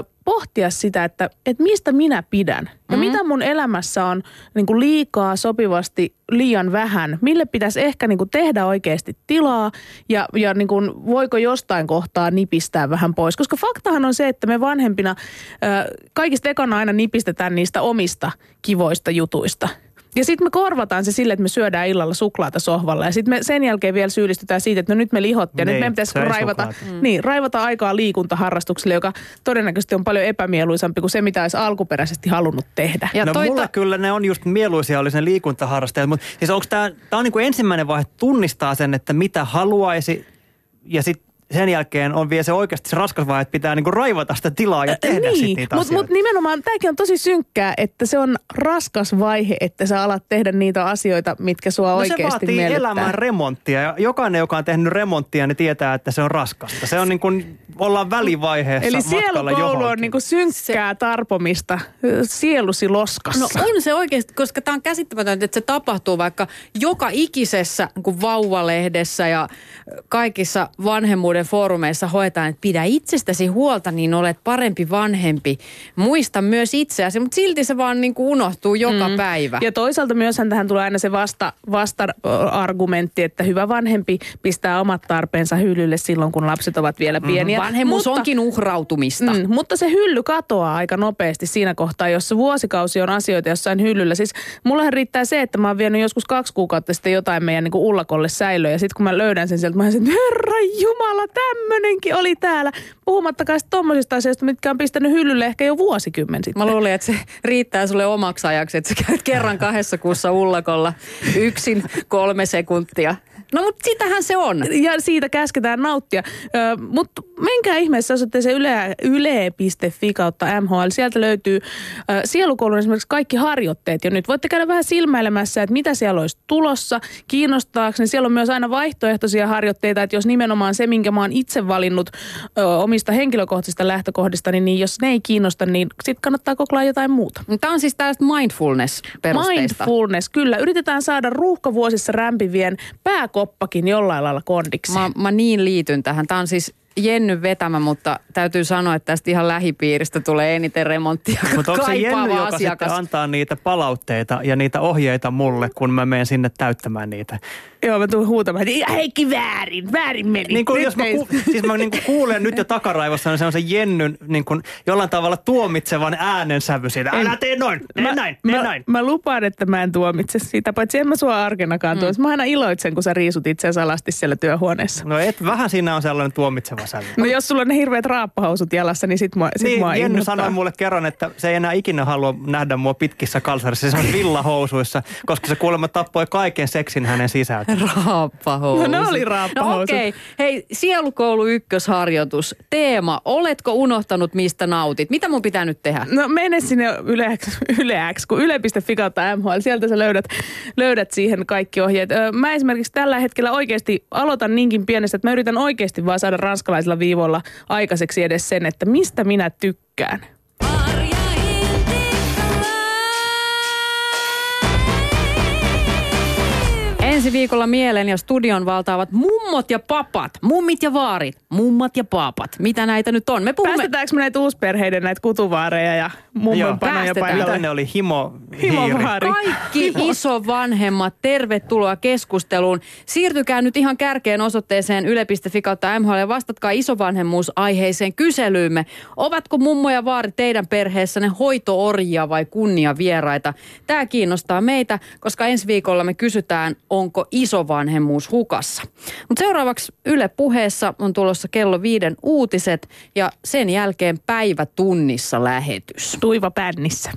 ö, pohtia sitä, että, että mistä minä pidän. Ja Mhm. mitä mun elämässä on niin kuin liikaa, sopivasti, liian vähän. Mille pitäisi ehkä niin kuin tehdä oikeasti tilaa ja, ja niin kuin, voiko jostain kohtaa nipistää vähän pois. Koska faktahan on se, että me vanhempina ö, kaikista ekana aina nipistetään niistä omista kivoista jutuista. Ja sitten me korvataan se sille, että me syödään illalla suklaata sohvalla. Ja sitten me sen jälkeen vielä syyllistytään siitä, että no nyt me lihottiin. Ja nyt Niin, meidän pitäisi se ei raivata, suklaata. niin, raivata aikaa liikuntaharrastukselle, joka todennäköisesti on paljon epämieluisampi kuin se, mitä olisi alkuperäisesti halunnut tehdä. Ja no toi mulle ta- kyllä ne on just mieluisia oli sen liikuntaharrastajat, mutta siis onko tämä, tämä on niin kuin ensimmäinen vaihe tunnistaa sen, että mitä haluaisi ja sitten sen jälkeen on vielä se oikeasti se raskas vaihe, että pitää niin kuin raivata sitä tilaa ja tehdä niin, sitten niitä mutta asioita. mut nimenomaan tämäkin on tosi synkkää, että se on raskas vaihe, että sä alat tehdä niitä asioita, mitkä sua No se oikeasti vaatii miellyttää. elämän remonttia ja jokainen, joka on tehnyt remonttia, niin tietää, että se on raskasta. Se on niin kuin, ollaan välivaiheessa Eli matkalla sielukoulu on niinku synkkää tarpomista sielusi loskassa. No on se oikeasti, koska tämä on käsittämätöntä, että se tapahtuu vaikka joka ikisessä niin vauvalehdessä ja kaikissa vanhemmuuden foorumeissa hoetaan, että pidä itsestäsi huolta, niin olet parempi vanhempi. Muista myös itseäsi, mutta silti se vaan niin kuin unohtuu joka mm. päivä. Ja toisaalta myöshän tähän tulee aina se vasta, vasta-argumentti, että hyvä vanhempi pistää omat tarpeensa hyllylle silloin, kun lapset ovat vielä pieniä. Vanhemmuus Mutta- onkin uhrautumista. Mm, mutta se hylly katoaa aika nopeasti siinä kohtaa, jossa vuosikausi on asioita jossain hyllyllä. Siis mullahan riittää se, että mä oon vienyt joskus kaksi kuukautta sitten jotain meidän niin kuin ullakolle säilöä. Ja sitten kun mä löydän sen sieltä, mä olisin, herra jumala, tämmönenkin oli täällä. Puhumattakaan sitten tommosista asioista, mitkä on pistänyt hyllylle ehkä jo vuosikymmen sitten. Mä luulin, että se riittää sulle omaksi ajaksi, että sä käyt kerran kahdessa kuussa ullakolla yksin kolme sekuntia. No mutta sitähän se on. ja siitä käsketään nauttia. Ö, mutta menkää ihmeessä osoitteeseen yle, yle.fi kautta MHL. Sieltä löytyy ö, sielukoulun esimerkiksi kaikki harjoitteet jo nyt. Voitte käydä vähän silmäilemässä, että mitä siellä olisi tulossa. Kiinnostaakseni siellä on myös aina vaihtoehtoisia harjoitteita, että jos nimenomaan se, minkä mä oon itse valinnut ö, omista henkilökohtaisista lähtökohdista, niin, niin jos ne ei kiinnosta, niin sitten kannattaa kokeilla jotain muuta. Tämä on siis tällaista mindfulness-perusteista. Mindfulness, kyllä. Yritetään saada ruuhkavuosissa rämpivien pääkoppakin jollain lailla kondiksi. Mä, mä niin liityn tähän. Tämä on siis Jenny vetämä, mutta täytyy sanoa, että tästä ihan lähipiiristä tulee eniten remonttia Mutta onko se Jenny, joka asiakas. sitten antaa niitä palautteita ja niitä ohjeita mulle, kun mä menen sinne täyttämään niitä? Joo, mä tuun huutamaan, että Heikki väärin, väärin meni. Niin kuin Nyt jos mä, ku, siis mä niin kuin kuulen nyt jo takaraivossa niin se on se Jennyn niin kuin jollain tavalla tuomitsevan äänensävy siitä. Älä tee noin, tee näin, tee mä, näin. Mä lupaan, että mä en tuomitse sitä, paitsi en mä sua arkenakaan mm. tuomitse. Mä aina iloitsen, kun sä riisut itseäsi alasti siellä työhuoneessa. No et, vähän siinä on sellainen tuomitseva sävy. No jos sulla on ne hirveät raappahousut jalassa, niin sit mua, sit Niin, mua Jenny sanoi mulle kerran, että se ei enää ikinä halua nähdä mua pitkissä kalsarissa, se on villahousuissa, koska se kuulemma tappoi kaiken seksin hänen sisältä. Raappahousut. No ne oli raappahousut. No okei. Okay. Hei, Sielukoulu ykkösharjoitus. Teema, oletko unohtanut mistä nautit? Mitä mun pitää nyt tehdä? No mene sinne Yle, Yle X, kun yle.fi kautta MHL, sieltä sä löydät, löydät siihen kaikki ohjeet. Mä esimerkiksi tällä hetkellä oikeasti aloitan niinkin pienestä, että mä yritän oikeasti vaan saada ranskalaisilla viivoilla aikaiseksi edes sen, että mistä minä tykkään. Ensi viikolla mielen ja studion valtaavat mummot ja papat. Mummit ja vaarit. Mummat ja papat. Mitä näitä nyt on? Me puhumme... Päästetäänkö me näitä uusperheiden näitä kutuvaareja ja mummonpanoja paikalle? Mitä ne oli? Himo. Himovaari. Kaikki isovanhemmat, tervetuloa keskusteluun. Siirtykää nyt ihan kärkeen osoitteeseen yle.fi kautta MHL ja vastatkaa isovanhemmuusaiheiseen kyselyymme. Ovatko mummo ja vaari teidän perheessänne hoitoorjia vai kunniavieraita? Tämä kiinnostaa meitä, koska ensi viikolla me kysytään, onko isovanhemmuus hukassa. Mutta seuraavaksi Yle puheessa on tulossa kello viiden uutiset ja sen jälkeen päivä tunnissa lähetys. Tuiva pännissä.